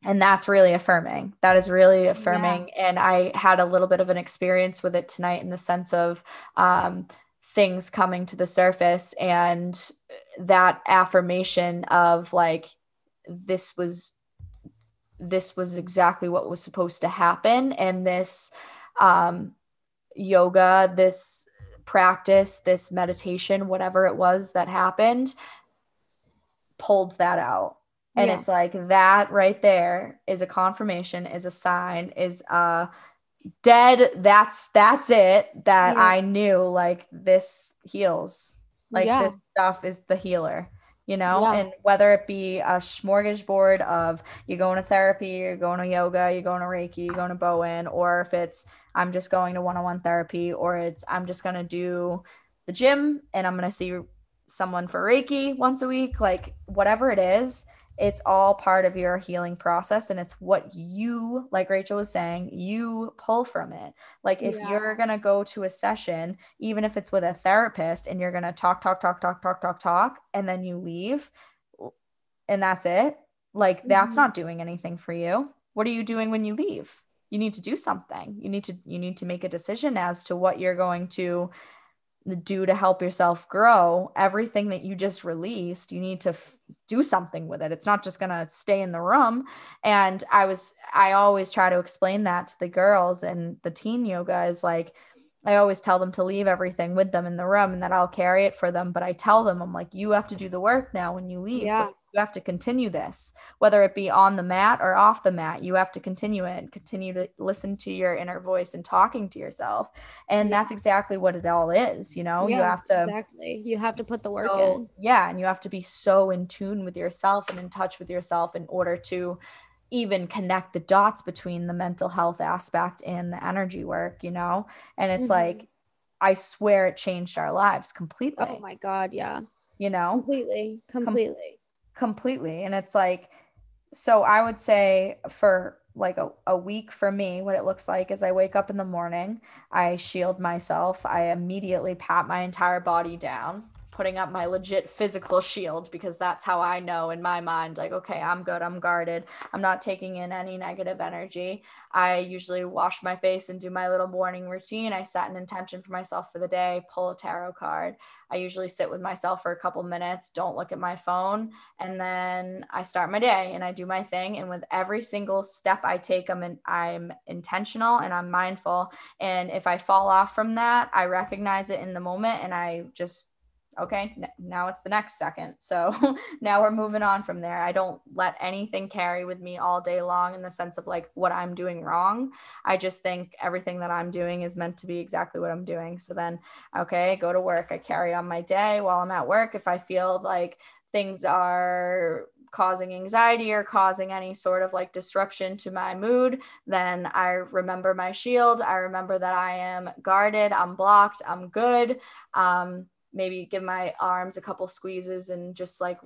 and that's really affirming. That is really affirming. Yeah. and i had a little bit of an experience with it tonight in the sense of um, things coming to the surface and that affirmation of like this was this was exactly what was supposed to happen. And this um, yoga this practice this meditation whatever it was that happened pulled that out and yeah. it's like that right there is a confirmation is a sign is uh dead that's that's it that yeah. i knew like this heals like yeah. this stuff is the healer you know yeah. and whether it be a smorgasbord of you're going to therapy you're going to yoga you're going to reiki you're going to bowen or if it's i'm just going to one-on-one therapy or it's i'm just going to do the gym and i'm going to see someone for reiki once a week like whatever it is it's all part of your healing process and it's what you like rachel was saying you pull from it like if yeah. you're going to go to a session even if it's with a therapist and you're going to talk talk talk talk talk talk talk and then you leave and that's it like mm-hmm. that's not doing anything for you what are you doing when you leave you need to do something you need to you need to make a decision as to what you're going to do to help yourself grow everything that you just released you need to f- do something with it it's not just going to stay in the room and i was i always try to explain that to the girls and the teen yoga is like I always tell them to leave everything with them in the room and that I'll carry it for them. But I tell them, I'm like, you have to do the work now when you leave. Yeah. You have to continue this, whether it be on the mat or off the mat. You have to continue it, and continue to listen to your inner voice and talking to yourself. And yeah. that's exactly what it all is. You know, yeah, you have to exactly, you have to put the work so, in. Yeah. And you have to be so in tune with yourself and in touch with yourself in order to even connect the dots between the mental health aspect and the energy work, you know? And it's mm-hmm. like, I swear it changed our lives completely. Oh my God. Yeah. You know? Completely. Completely. Com- completely. And it's like, so I would say for like a, a week for me, what it looks like is I wake up in the morning, I shield myself, I immediately pat my entire body down putting up my legit physical shield because that's how I know in my mind, like, okay, I'm good, I'm guarded, I'm not taking in any negative energy. I usually wash my face and do my little morning routine. I set an intention for myself for the day, pull a tarot card. I usually sit with myself for a couple minutes, don't look at my phone, and then I start my day and I do my thing. And with every single step I take, I'm in, I'm intentional and I'm mindful. And if I fall off from that, I recognize it in the moment and I just okay now it's the next second. So now we're moving on from there. I don't let anything carry with me all day long in the sense of like what i'm doing wrong. I just think everything that i'm doing is meant to be exactly what i'm doing. So then okay go to work. I carry on my day while i'm at work. If i feel like things are causing anxiety or causing any sort of like disruption to my mood, then I remember my shield. I remember that I am guarded, I'm blocked, I'm good. Um, maybe give my arms a couple squeezes and just like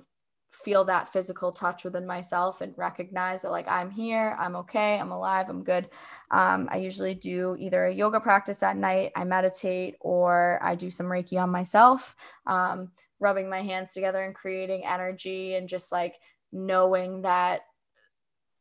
feel that physical touch within myself and recognize that like i'm here i'm okay i'm alive i'm good. Um, i usually do either a yoga practice at night i meditate or i do some reiki on myself. Um, rubbing my hands together and creating energy and just like knowing that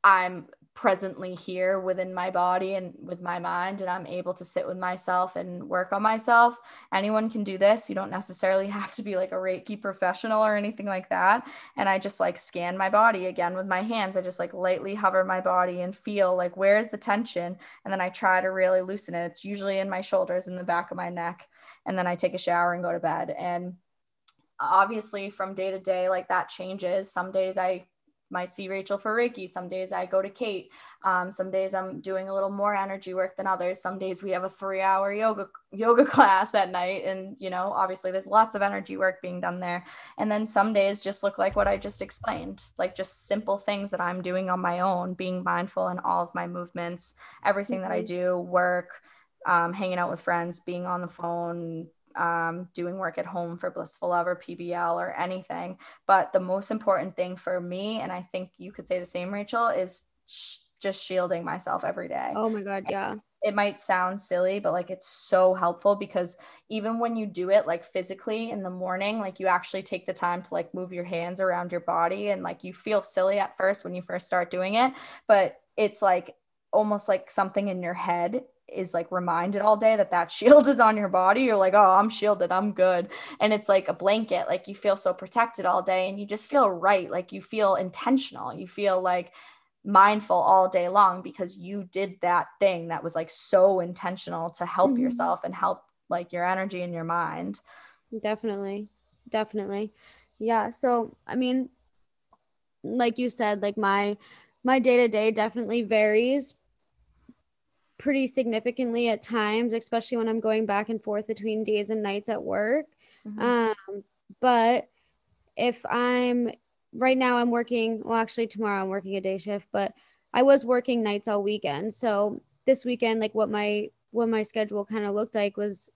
i'm presently here within my body and with my mind and I'm able to sit with myself and work on myself. Anyone can do this. You don't necessarily have to be like a Reiki professional or anything like that. And I just like scan my body again with my hands. I just like lightly hover my body and feel like where's the tension and then I try to really loosen it. It's usually in my shoulders in the back of my neck and then I take a shower and go to bed and obviously from day to day like that changes some days i might see Rachel for Reiki. Some days I go to Kate. Um, some days I'm doing a little more energy work than others. Some days we have a three hour yoga yoga class at night. And, you know, obviously there's lots of energy work being done there. And then some days just look like what I just explained, like just simple things that I'm doing on my own, being mindful in all of my movements, everything mm-hmm. that I mm-hmm. do, work, um, hanging out with friends, being on the phone, um, doing work at home for Blissful Love or PBL or anything. But the most important thing for me, and I think you could say the same, Rachel, is sh- just shielding myself every day. Oh my God, yeah. It might sound silly, but like it's so helpful because even when you do it like physically in the morning, like you actually take the time to like move your hands around your body and like you feel silly at first when you first start doing it, but it's like almost like something in your head is like reminded all day that that shield is on your body you're like oh i'm shielded i'm good. And it's like a blanket like you feel so protected all day and you just feel right like you feel intentional you feel like mindful all day long because you did that thing that was like so intentional to help mm-hmm. yourself and help like your energy and your mind. Definitely definitely. Yeah so i mean like you said like my my day to day definitely varies pretty significantly at times, especially when I'm going back and forth between days and nights at work. Mm-hmm. Um, but if I'm right now, I'm working, well, actually, tomorrow I'm working a day shift, but I was working nights all weekend. So this weekend, like what my what my schedule kind of looked like was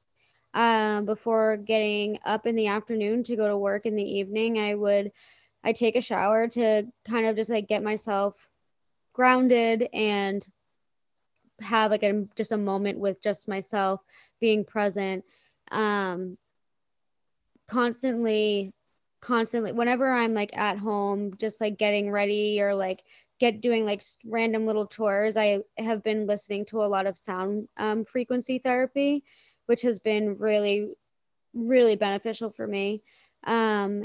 um, before getting up in the afternoon to go to work in the evening, I would I take a shower to kind of just like get myself grounded and have like a just a moment with just myself being present um constantly constantly whenever i'm like at home just like getting ready or like get doing like random little chores i have been listening to a lot of sound um, frequency therapy which has been really really beneficial for me. Um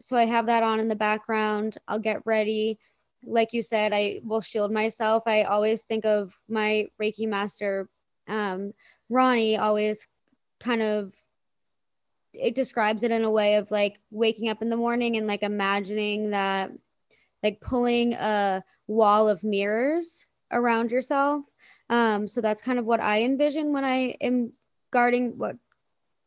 so i have that on in the background. I'll get ready like you said, I will shield myself. I always think of my Reiki master, um, Ronnie, always kind of it describes it in a way of like waking up in the morning and like imagining that like pulling a wall of mirrors around yourself. Um, so that's kind of what I envision when I am guarding what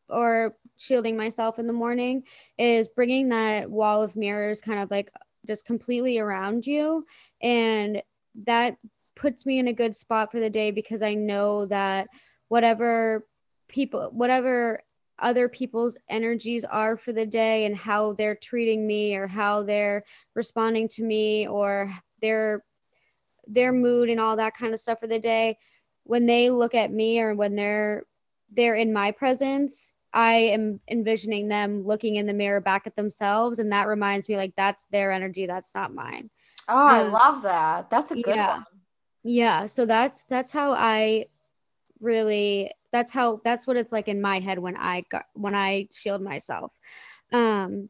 or shielding myself in the morning is bringing that wall of mirrors kind of like just completely around you. And that puts me in a good spot for the day because I know that whatever people, whatever other people's energies are for the day and how they're treating me or how they're responding to me or their their mood and all that kind of stuff for the day when they look at me or when they're they're in my presence I am envisioning them looking in the mirror back at themselves. And that reminds me, like, that's their energy. That's not mine. Oh, I love that. That's a good yeah. one. Yeah. So that's, that's how I really, that's how, that's what it's like in my head when I got, when I shield myself. Um,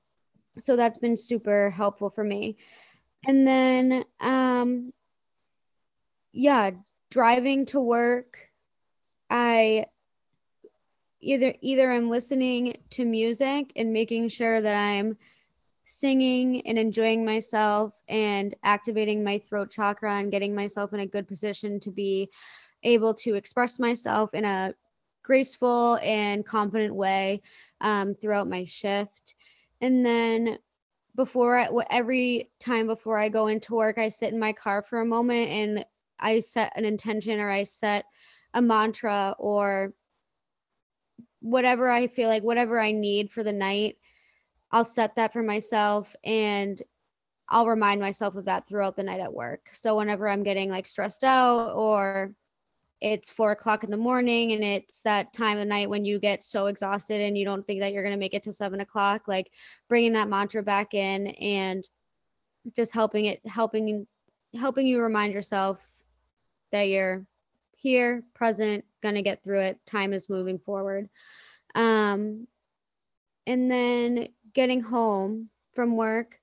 so that's been super helpful for me. And then, um, yeah, driving to work, I either either I'm listening to music and making sure that I'm singing and enjoying myself and activating my throat chakra and getting myself in a good position to be able to express myself in a graceful and confident way um, throughout my shift. And then before I, every time before I go into work, I sit in my car for a moment and I set an intention or I set a mantra or whatever I feel like, whatever I need for the night, I'll set that for myself and I'll remind myself of that throughout the night at work. So whenever I'm getting like stressed out or it's four o'clock in the morning and it's that time of the night when you get so exhausted and you don't think that you're going to make it to seven o'clock, like bringing that mantra back in and just helping it, helping helping you remind yourself that you're here, present, gonna get through it. Time is moving forward. Um, and then getting home from work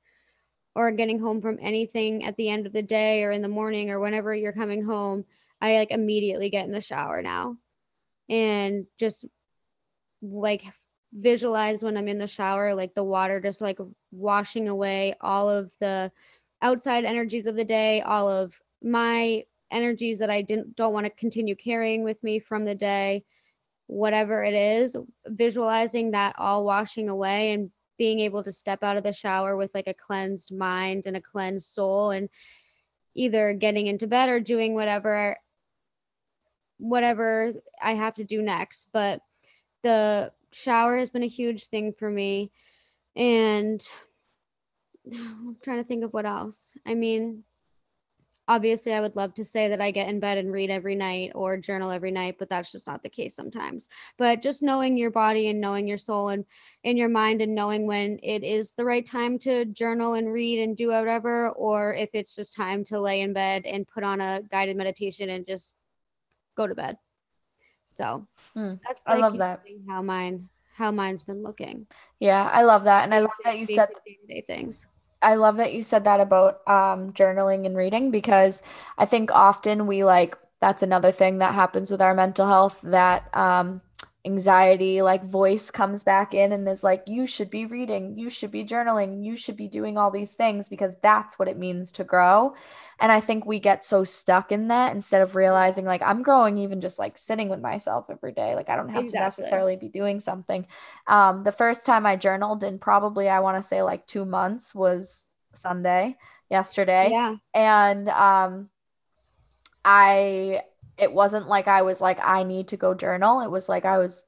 or getting home from anything at the end of the day or in the morning or whenever you're coming home, I like immediately get in the shower now and just like visualize when I'm in the shower, like the water just like washing away all of the outside energies of the day, all of my energies that I didn't don't want to continue carrying with me from the day, whatever it is, visualizing that all washing away and being able to step out of the shower with like a cleansed mind and a cleansed soul and either getting into bed or doing whatever whatever I have to do next but the shower has been a huge thing for me and I'm trying to think of what else. I mean, obviously i would love to say that i get in bed and read every night or journal every night but that's just not the case sometimes. But just knowing your body and knowing your soul and in your mind and knowing when it is the right time to journal and read and do whatever or if it's just time to lay in bed and put on a guided meditation and just go to bed. So hmm. that's like i love that. how mine how mine's been looking. Yeah i love that and i love that you said day things I love that you said that about um, journaling and reading because I think often we like that's another thing that happens with our mental health that um, anxiety like voice comes back in and is like you should be reading. You should be journaling. You should be doing all these things because that's what it means to grow and I think we get so stuck in that instead of realizing like I'm growing even just like sitting with myself every day. Like I don't have exactly. to necessarily be doing something. Um, the first time I journaled in probably I want to say like two months was Sunday yesterday. Yeah. And um I it wasn't like I was like I need to go journal. It was like I was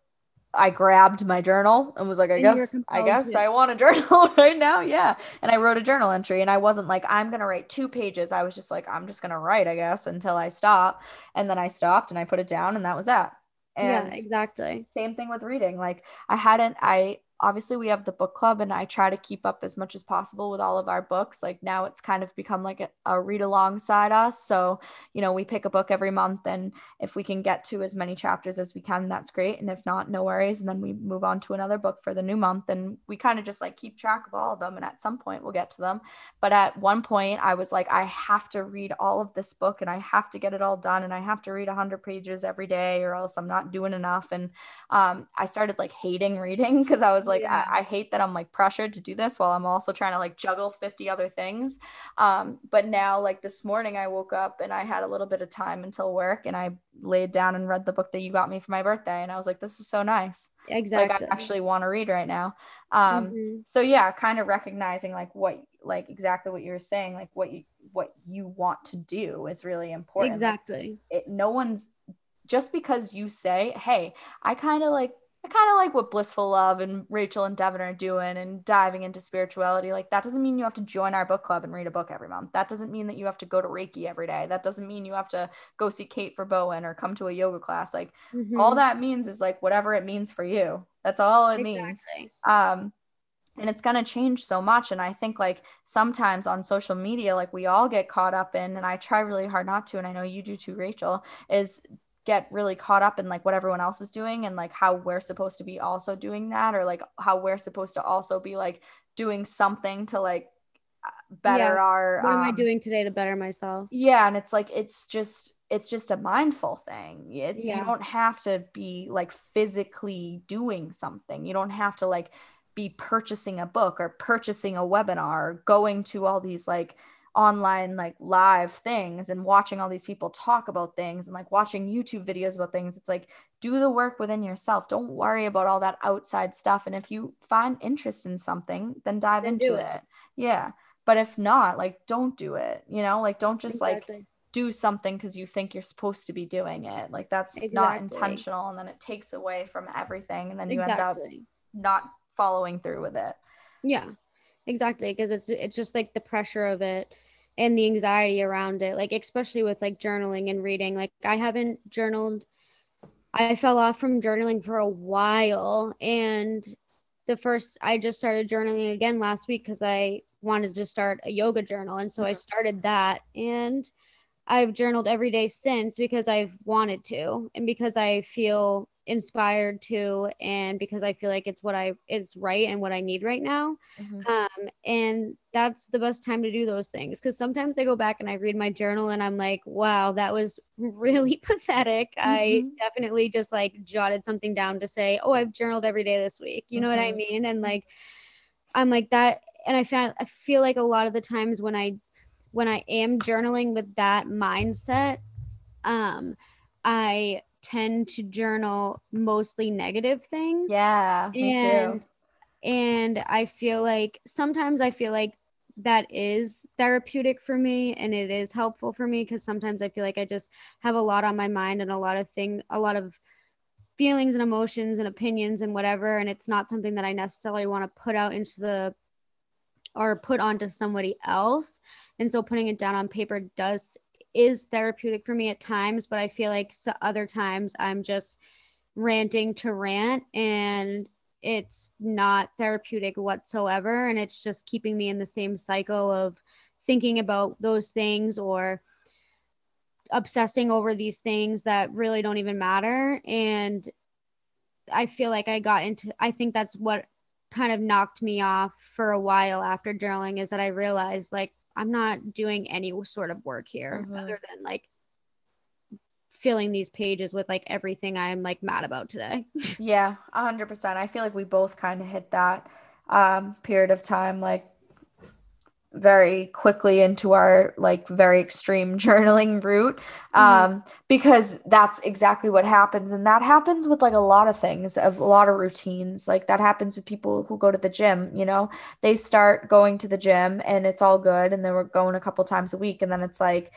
I grabbed my journal and was like, I and guess, I guess I want a journal right now. Yeah. And I wrote a journal entry and I wasn't like, I'm going to write two pages. I was just like, I'm just going to write, I guess, until I stop. And then I stopped and I put it down and that was that. And yeah, exactly. Same thing with reading. Like I hadn't, I, obviously we have the book club and i try to keep up as much as possible with all of our books. Like now it's kind of become like a, a, read alongside us. So you know we pick a book every month and if we can get to as many chapters as we can that's great. And if not no worries. And then we move on to another book for the new month and we kind of just like keep track of all of them and at some point we'll get to them. But at one point i was like i have to read all of this book and i have to get it all done and i have to read 100 pages every day or else i'm not doing enough. And um, i started like hating reading because i was like yeah. I, I, hate that i'm like pressured to do this while i'm also trying to like juggle 50 other things. Um, but now like this morning i woke up and i had a little bit of time until work and i laid down and read the book that you got me for my birthday and i was like this is so nice. Exactly like i actually want to read right now. Um, mm-hmm. so yeah kind of recognizing like what like exactly what you were saying like what you what you want to do is really important. Exactly. It, no one's just because you say hey i kind of like I kind of like what Blissful Love and Rachel and Devin are doing and diving into spirituality. Like, that doesn't mean you have to join our book club and read a book every month. That doesn't mean that you have to go to Reiki every day. That doesn't mean you have to go see Kate for Bowen or come to a yoga class. Like, mm-hmm. all that means is like whatever it means for you. That's all it exactly. means. Um, and it's going to change so much and i think like sometimes on social media like we all get caught up in and i try really hard not to and i know you do too rachel is get really caught up in like what everyone else is doing and like how we're supposed to be also doing that or like how we're supposed to also be like doing something to like better yeah. our what am i um, doing today to better myself yeah and it's like it's just it's just a mindful thing it's yeah. you don't have to be like physically doing something you don't have to like be purchasing a book or purchasing a webinar or going to all these like online like live things and watching all these people talk about things and like watching YouTube videos about things. It's like do the work within yourself. Don't worry about all that outside stuff. And if you find interest in something, then dive then into it. it. Yeah. But if not, like don't do it. You know, like don't just exactly. like do something because you think you're supposed to be doing it. Like that's exactly. not intentional. And then it takes away from everything. And then you exactly. end up not following through with it. Yeah exactly because it's it's just like the pressure of it and the anxiety around it like especially with like journaling and reading like i haven't journaled i fell off from journaling for a while and the first i just started journaling again last week because i wanted to start a yoga journal. And so I mm-hmm. started that and I've journaled every day since because I've wanted to and because I feel inspired to and because I feel like it's what I it's right and what I need right now. Mm-hmm. Um and that's the best time to do those things cuz sometimes I go back and I read my journal and I'm like, wow, that was really pathetic. Mm-hmm. I definitely just like jotted something down to say, "Oh, I've journaled every day this week." You know mm-hmm. what I mm-hmm. mean? And like I'm like that and I found I feel like a lot of the times when I when I am journaling with that mindset, um I tend to journal mostly negative things. Yeah, me and, too. And I feel like sometimes I feel like that is therapeutic for me and it is helpful for me because sometimes I feel like I just have a lot on my mind and a lot of things, a lot of feelings and emotions and opinions and whatever. And it's not something that I necessarily want to put out into the or put onto somebody else. And so putting it down on paper does is therapeutic for me at times, but I feel like so other times I'm just ranting to rant and it's not therapeutic whatsoever. And it's just keeping me in the same cycle of thinking about those things or obsessing over these things that really don't even matter. And I feel like I got into, I think that's what kind of knocked me off for a while after journaling is that I realized like I'm not doing any sort of work here mm-hmm. other than like filling these pages with like everything I'm like mad about today. yeah, 100%. I feel like we both kind of hit that um period of time like very quickly into our like very extreme journaling route mm-hmm. um mm-hmm. because that's exactly what happens and that happens with like a lot of things of a lot of routines like that happens with people who go to the gym you know they start going to the gym and it's all good and then we're going a couple times a week and then it's like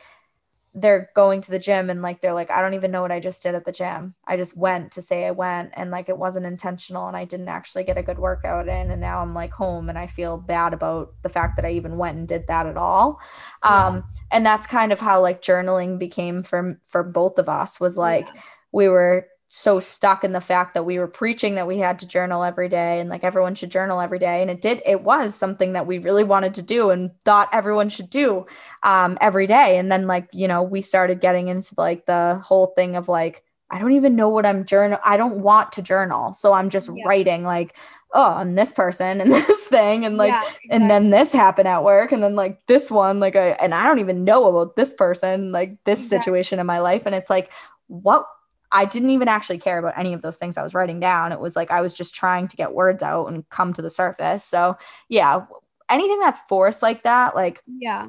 they're going to the gym and like they're like I don't even know what I just did at the gym. I just went to say I went and like it wasn't intentional and I didn't actually get a good workout in and now I'm like home and I feel bad about the fact that I even went and did that at all. Yeah. Um and that's kind of how like journaling became for for both of us was like yeah. we were so stuck in the fact that we were preaching that we had to journal every day and like everyone should journal every day and it did it was something that we really wanted to do and thought everyone should do um every day and then like you know we started getting into like the whole thing of like I don't even know what I'm journal I don't want to journal so I'm just yeah. writing like oh and this person and this thing and like yeah, exactly. and then this happened at work and then like this one like I and I don't even know about this person like this exactly. situation in my life and it's like what I didn't even actually care about any of those things I was writing down. It was like I was just trying to get words out and come to the surface. So, yeah, anything that's forced like that, like, yeah,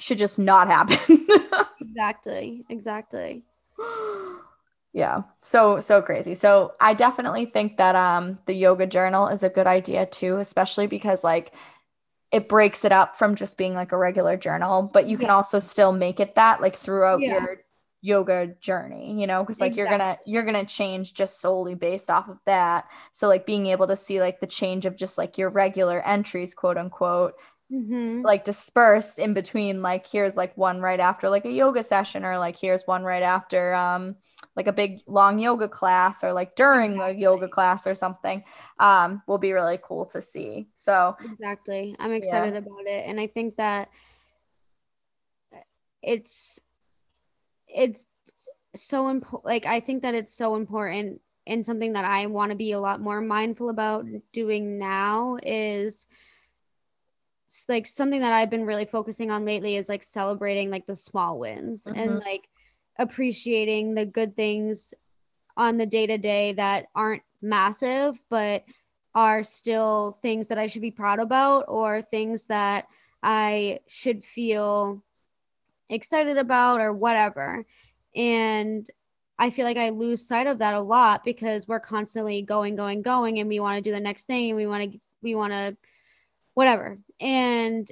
should just not happen. exactly. Exactly. yeah. So, so crazy. So, I definitely think that um the yoga journal is a good idea too, especially because like it breaks it up from just being like a regular journal, but you can yeah. also still make it that like throughout yeah. your yoga journey you know because like exactly. you're gonna you're gonna change just solely based off of that so like being able to see like the change of just like your regular entries quote unquote mm-hmm. like dispersed in between like here's like one right after like a yoga session or like here's one right after um like a big long yoga class or like during exactly. a yoga class or something um will be really cool to see so exactly i'm excited yeah. about it and i think that it's it's so important like i think that it's so important and something that i want to be a lot more mindful about doing now is like something that i've been really focusing on lately is like celebrating like the small wins mm-hmm. and like appreciating the good things on the day to day that aren't massive but are still things that i should be proud about or things that i should feel excited about or whatever. And I feel like I lose sight of that a lot because we're constantly going, going, going, and we want to do the next thing and we want to, we want to, whatever. And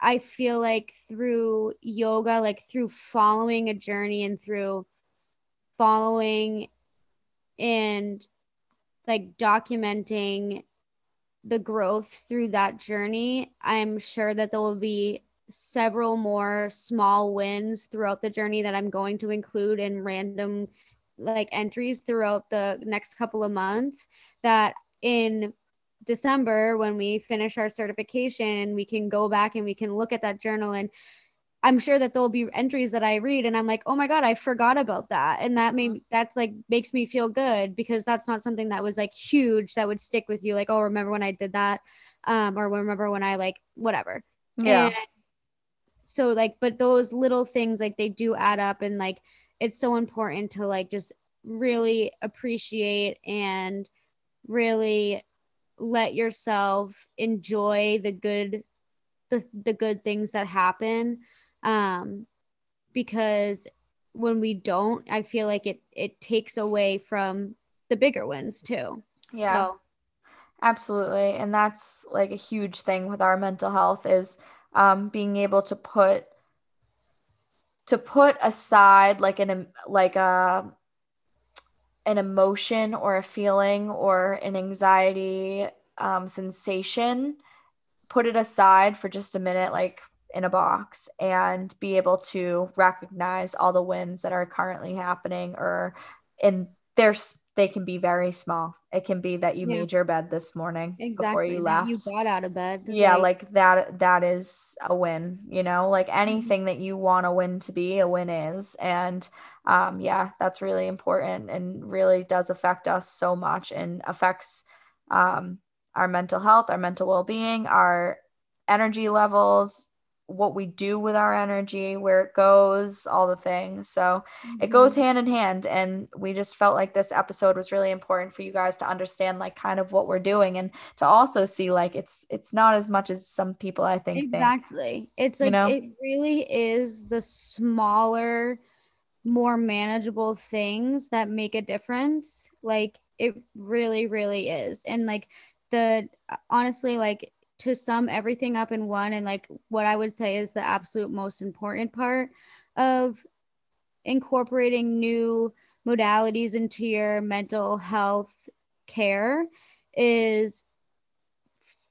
I feel like through yoga, like through following a journey and through following and like documenting the growth through that journey, I'm sure that there will be several more small wins throughout the journey that I'm going to include in random like entries throughout the next couple of months that in December when we finish our certification we can go back and we can look at that journal and I'm sure that there'll be entries that I read and I'm like, oh my God, I forgot about that. And that made that's like makes me feel good because that's not something that was like huge that would stick with you. Like, oh, remember when I did that? Um, or remember when I like whatever. Yeah. And so like, but those little things like they do add up and like it's so important to like just really appreciate and really let yourself enjoy the good the, the good things that happen um because when we don't i feel like it it takes away from the bigger wins too. Yeah. So. absolutely. And that's like a huge thing with our mental health is um being able to put to put aside like an like a an emotion or a feeling or an anxiety um, sensation, put it aside for just a minute, like in a box, and be able to recognize all the wins that are currently happening, or in there's they can be very small. It can be that you yeah. made your bed this morning exactly. before you left. You got out of bed. Yeah, like, like that that is a win, you know? Like mm-hmm. anything mm-hmm. that you want a win to be, a win is. And um yeah, that's really important and really does affect us so much and affects um our mental health, our mental well-being, our energy levels, what we do with our energy, where it goes, all the things. So mm-hmm. it goes hand in hand. And we just felt like this episode was really important for you guys to understand like kind of what we're doing and to also see like it's it's not as much as some people I think exactly. Think. It's like you know? it really is the smaller, more manageable things that make a difference. Like it really, really is. And like the honestly, like to sum everything up in one and like what I would say is the absolute most important part of incorporating new modalities into your mental health care is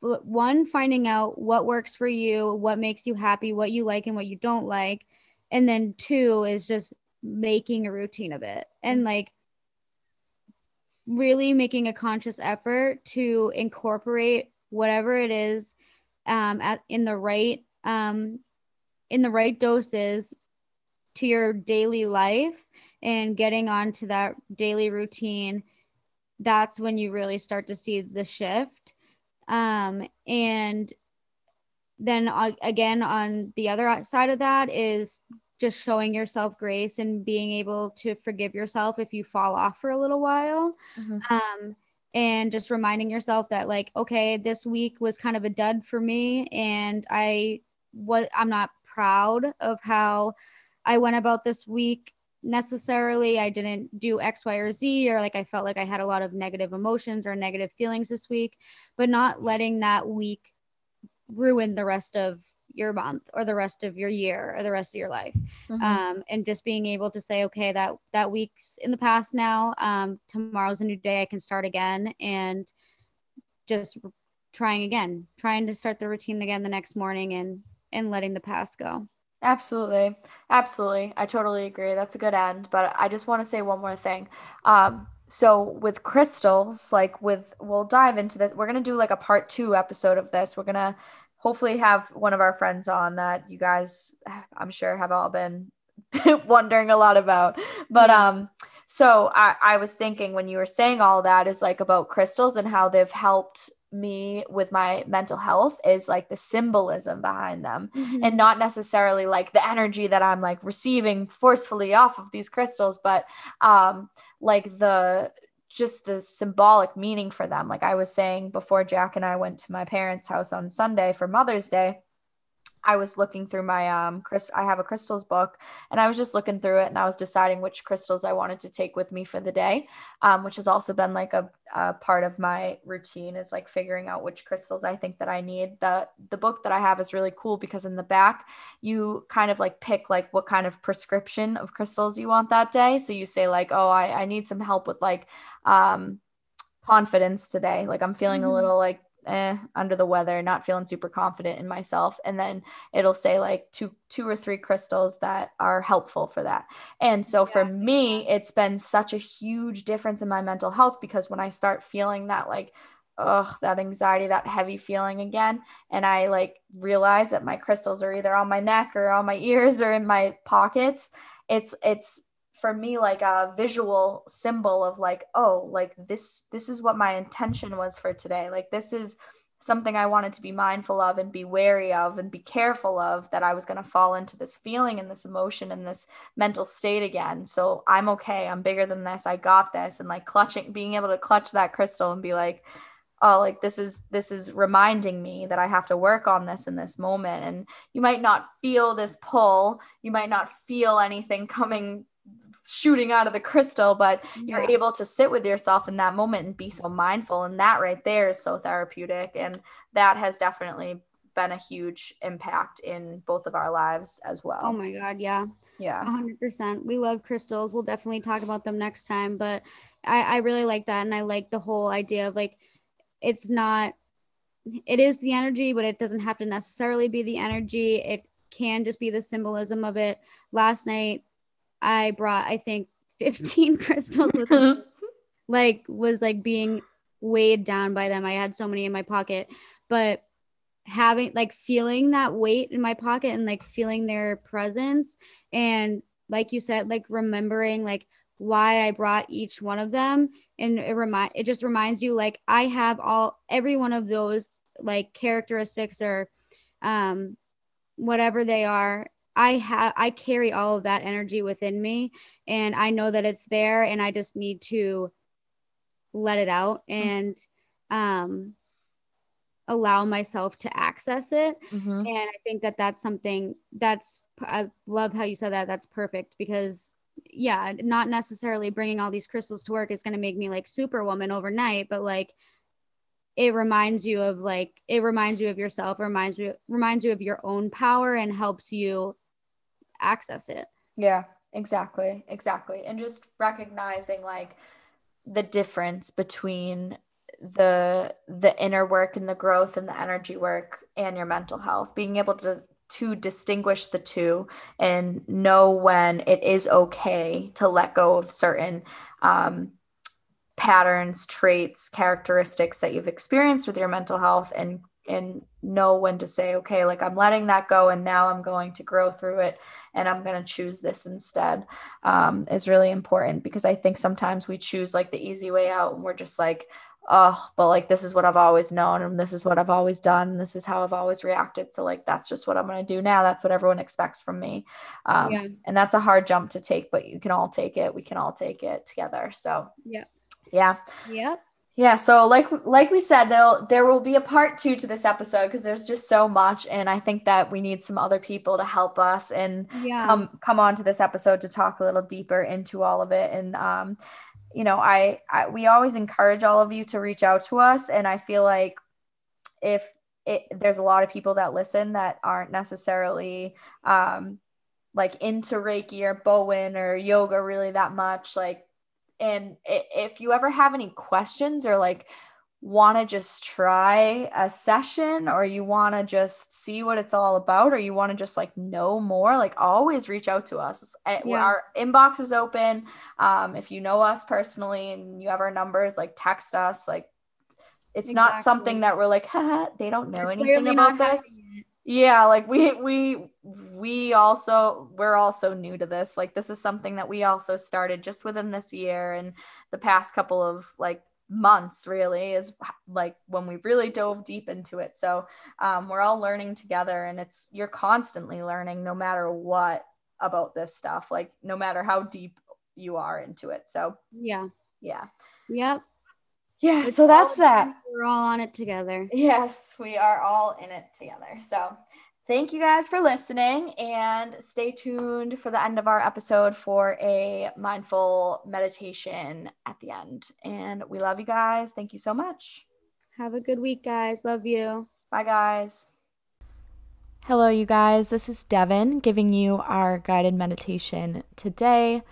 one finding out what works for you, what makes you happy, what you like and what you don't like, and then two is just making a routine of it. And like really making a conscious effort to incorporate whatever it is um, at in the right um, in the right doses to your daily life and getting onto that daily routine that's when you really start to see the shift um, and then uh, again on the other side of that is just showing yourself grace and being able to forgive yourself if you fall off for a little while mm-hmm. um, and just reminding yourself that like okay this week was kind of a dud for me and i was i'm not proud of how i went about this week necessarily. I didn't do x y or z or like i felt like i had a lot of negative emotions or negative feelings this week but not letting that week ruin the rest of your month or the rest of your year or the rest of your life. Mm-hmm. um, and just being able to say okay that that week's in the past now. Um, tomorrow's a new day. I can start again. And just trying again trying to start the routine again the next morning and and letting the past go. Absolutely. Absolutely. I totally agree. That's a good end. But i just want to say one more thing. Um, so with crystals like with we'll dive into this. We're going to do like a part two episode of this. We're going to hopefully have one of our friends on that you guys i'm sure have all been wondering a lot about but yeah. um so I, I was thinking when you were saying all that is like about crystals and how they've helped me with my mental health is like the symbolism behind them mm-hmm. and not necessarily like the energy that I'm like receiving forcefully off of these crystals but um like the just the symbolic meaning for them. Like I was saying before Jack and I went to my parents' house on Sunday for Mother's Day, I was looking through my um Chris I have a crystals book and I was just looking through it and I was deciding which crystals I wanted to take with me for the day um which has also been like a, a part of my routine is like figuring out which crystals I think that I need. The the book that I have is really cool because in the back you kind of like pick like what kind of prescription of crystals you want that day. So you say like oh I I need some help with like um confidence today. Like I'm feeling mm-hmm. a little like eh, under the weather, not feeling super confident in myself. And then it'll say like two, two or three crystals that are helpful for that. And so yeah. for me, it's been such a huge difference in my mental health because when I start feeling that like ugh, that anxiety, that heavy feeling again. And I like realize that my crystals are either on my neck or on my ears or in my pockets. It's it's for me like a visual symbol of like, oh, like this this is what my intention was for today. Like this is something I wanted to be mindful of and be wary of and be careful of that I was going to fall into this feeling and this emotion and this mental state again. So I'm okay. I'm bigger than this. I got this. And like clutching, being able to clutch that crystal and be like, oh, like this is, this is reminding me that I have to work on this in this moment. And you might not feel this pull. You might not feel anything coming shooting out of the crystal but you're able to sit with yourself in that moment and be so mindful and that right there is so therapeutic and that has definitely been a huge impact in both of our lives as well. Oh my god yeah. Yeah. 100% we love crystals. We'll definitely talk about them next time but i i really like that and i like the whole idea of like it's not it is the energy but it doesn't have to necessarily be the energy. It can just be the symbolism of it. Last night I brought, I think, 15 crystals with me. like, was like being weighed down by them. I had so many in my pocket, but having like feeling that weight in my pocket and like feeling their presence and like you said like remembering like why I brought each one of them and it remind it just reminds you like I have all every one of those like characteristics or um whatever they are I have I carry all of that energy within me and I know that it's there and I just need to let it out mm-hmm. and um allow myself to access it mm-hmm. and I think that that's something that's I love how you said that that's perfect because yeah not necessarily bringing all these crystals to work is going to make me like superwoman overnight but like it reminds you of like it reminds you of yourself reminds you reminds you of your own power and helps you access it. Yeah, exactly. Exactly. And just recognizing like the difference between the the inner work and the growth and the energy work and your mental health being able to to distinguish the two and know when it is okay to let go of certain um, patterns traits characteristics that you've experienced with your mental health and and know when to say okay like i'm letting that go and now i'm going to grow through it and i'm going to choose this instead um, is really important because i think sometimes we choose like the easy way out and we're just like oh but like this is what i've always known and this is what i've always done and this is how i've always reacted so like that's just what i'm going to do now that's what everyone expects from me. Um, yeah. and that's a hard jump to take but you can all take it we can all take it together so yeah. yeah. Yeah yeah, so like like we said, there there will be a part two to this episode because there's just so much, and I think that we need some other people to help us and yeah. come come on to this episode to talk a little deeper into all of it. And um, you know, I, I we always encourage all of you to reach out to us, and I feel like if it, there's a lot of people that listen that aren't necessarily um like into Reiki or Bowen or yoga really that much, like and if you ever have any questions or like want to just try a session or you want to just see what it's all about or you want to just like know more like always reach out to us eh, yeah. our inbox is open um, if you know us personally and you have our numbers like text us like it's exactly. not something that we're like they don't know anything about this yeah like we we we also we're also new to this. Like this is something that we also started just within this year and the past couple of like months really is like when we really dove deep into it. So um, we're all learning together and it's you're constantly learning no matter what about this stuff like no matter how deep you are into it. So yeah. Yeah. Yep yeah, it's so that's that. We're all on it together. Yes, we are all in it together. So thank you guys for listening and stay tuned for the end of our episode for a mindful meditation at the end. And we love you guys. Thank you so much. Have a good week, guys. Love you. Bye, guys. Hello, you guys. This is Devin giving you our guided meditation today.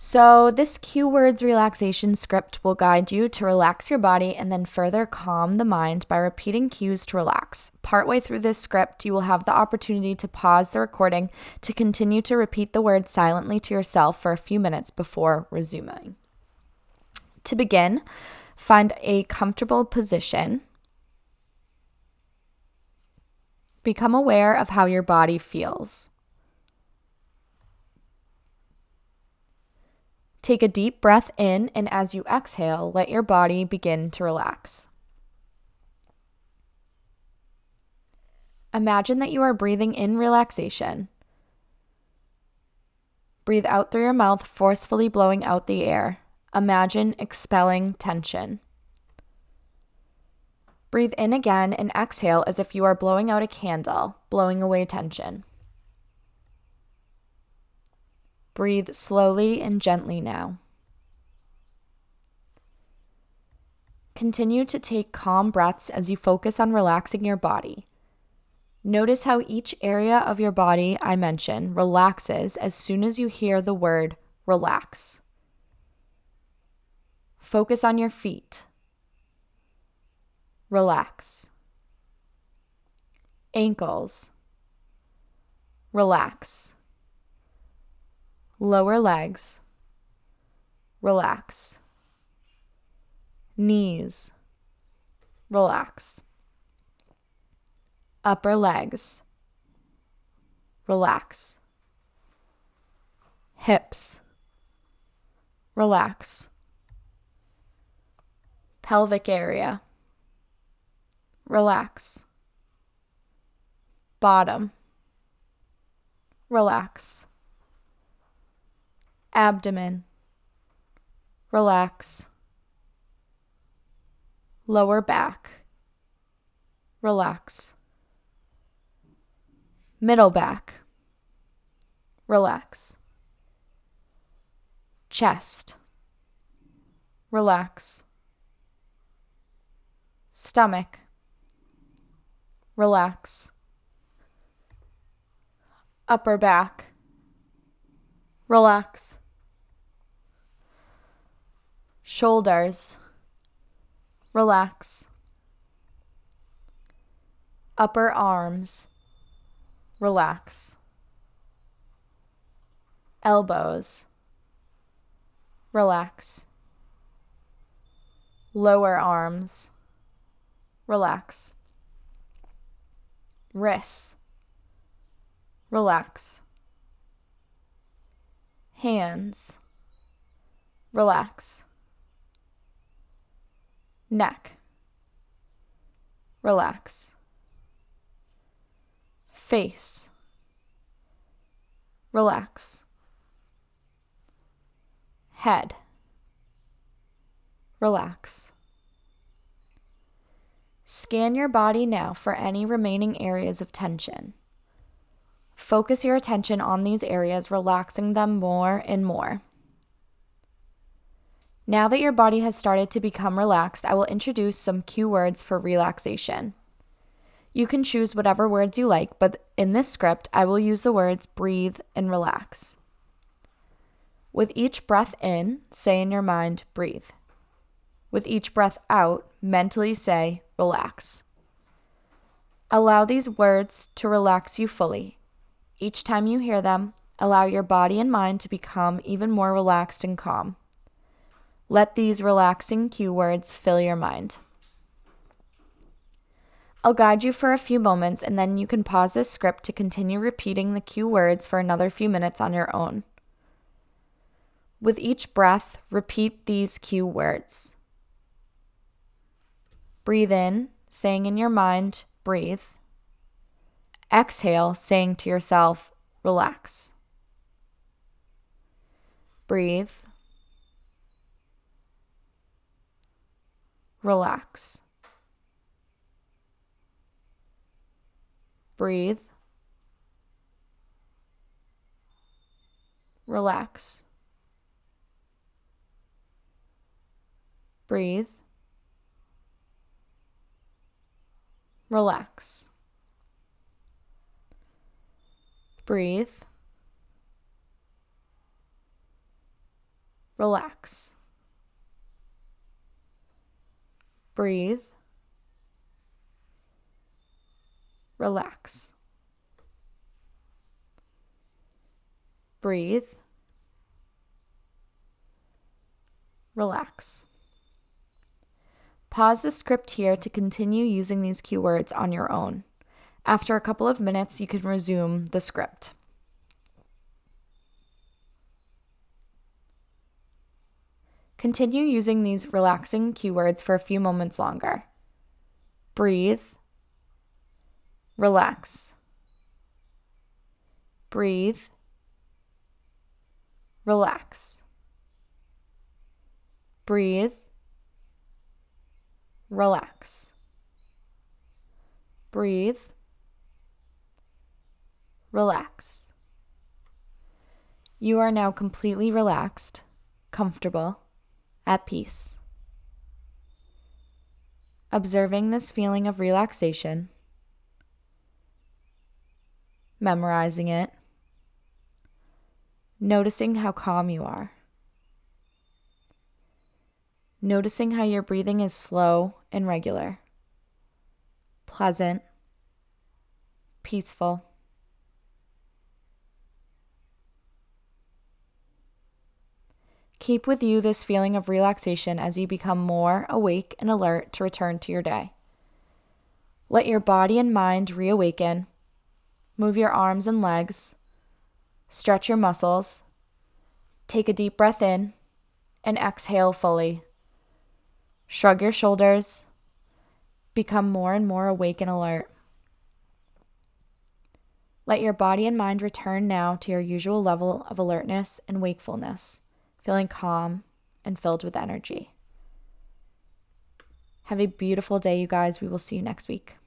So, this cue words relaxation script will guide you to relax your body and then further calm the mind by repeating cues to relax. Partway through this script, you will have the opportunity to pause the recording to continue to repeat the words silently to yourself for a few minutes before resuming. To begin, Find a comfortable position. Become aware of how your body feels. Take a deep breath in, and as you exhale, let your body begin to relax. Imagine that you are breathing in relaxation. Breathe out through your mouth, forcefully blowing out the air. Imagine expelling tension. Breathe in again and exhale as if you are blowing out a candle, blowing away tension. Breathe slowly and gently now. Continue to take calm breaths as you focus on relaxing your body. Notice how each area of your body I mention relaxes as soon as you hear the word relax. Focus on your feet. Relax. Ankles. Relax. Lower legs. Relax. Knees. Relax upper legs. Relax. Hips. Relax. Pelvic area. Relax. Bottom. Relax. Abdomen. Relax. Lower back. Relax middle back, relax. Chest, relax. Stomach, relax. Upper back, relax. Shoulders, relax. Upper arms, relax. Elbows, relax. Lower arms, relax. Wrists, relax. Hands, relax. Neck, relax face. Relax. Head. Relax. Scan your body now for any remaining areas of tension. Focus your attention on these areas, relaxing them more and more. Now that your body has started to become relaxed, I will introduce some cue words for relaxation. You can choose whatever words you like, but in this script, I will use the words breathe and relax. With each breath in, say in your mind, breathe. With each breath out, mentally say, relax. Allow these words to relax you fully. Each time you hear them, allow your body and mind to become even more relaxed and calm. Let these relaxing cue words fill your mind. I'll guide you for a few moments and then you can pause this script to continue repeating the cue words for another few minutes on your own. With each breath, repeat these cue words. Breathe in, saying in your mind, breathe. Exhale, saying to yourself, relax. Breathe. Relax. Breathe. Relax. Breathe. Relax. Breathe. Relax. Breathe. relax. Breathe. Relax. Pause the script here to continue using these keywords on your own. After a couple of minutes, you can resume the script. Continue using these relaxing keywords for a few moments longer. Breathe. Relax. Breathe. Relax. Breathe. Relax. Breathe. Relax. You are now completely relaxed, comfortable, at peace. Observing this feeling of relaxation, memorizing it, noticing how calm you are, noticing how your breathing is slow and regular, pleasant, peaceful. Keep with you this feeling of relaxation as you become more awake and alert to return to your day. Let your body and mind reawaken. Move your arms and legs. Stretch your muscles. Take a deep breath in and exhale fully. Shrug your shoulders. Become more and more awake and alert. Let your body and mind return now to your usual level of alertness and wakefulness feeling calm and filled with energy. Have a beautiful day, you guys. We will see you next week.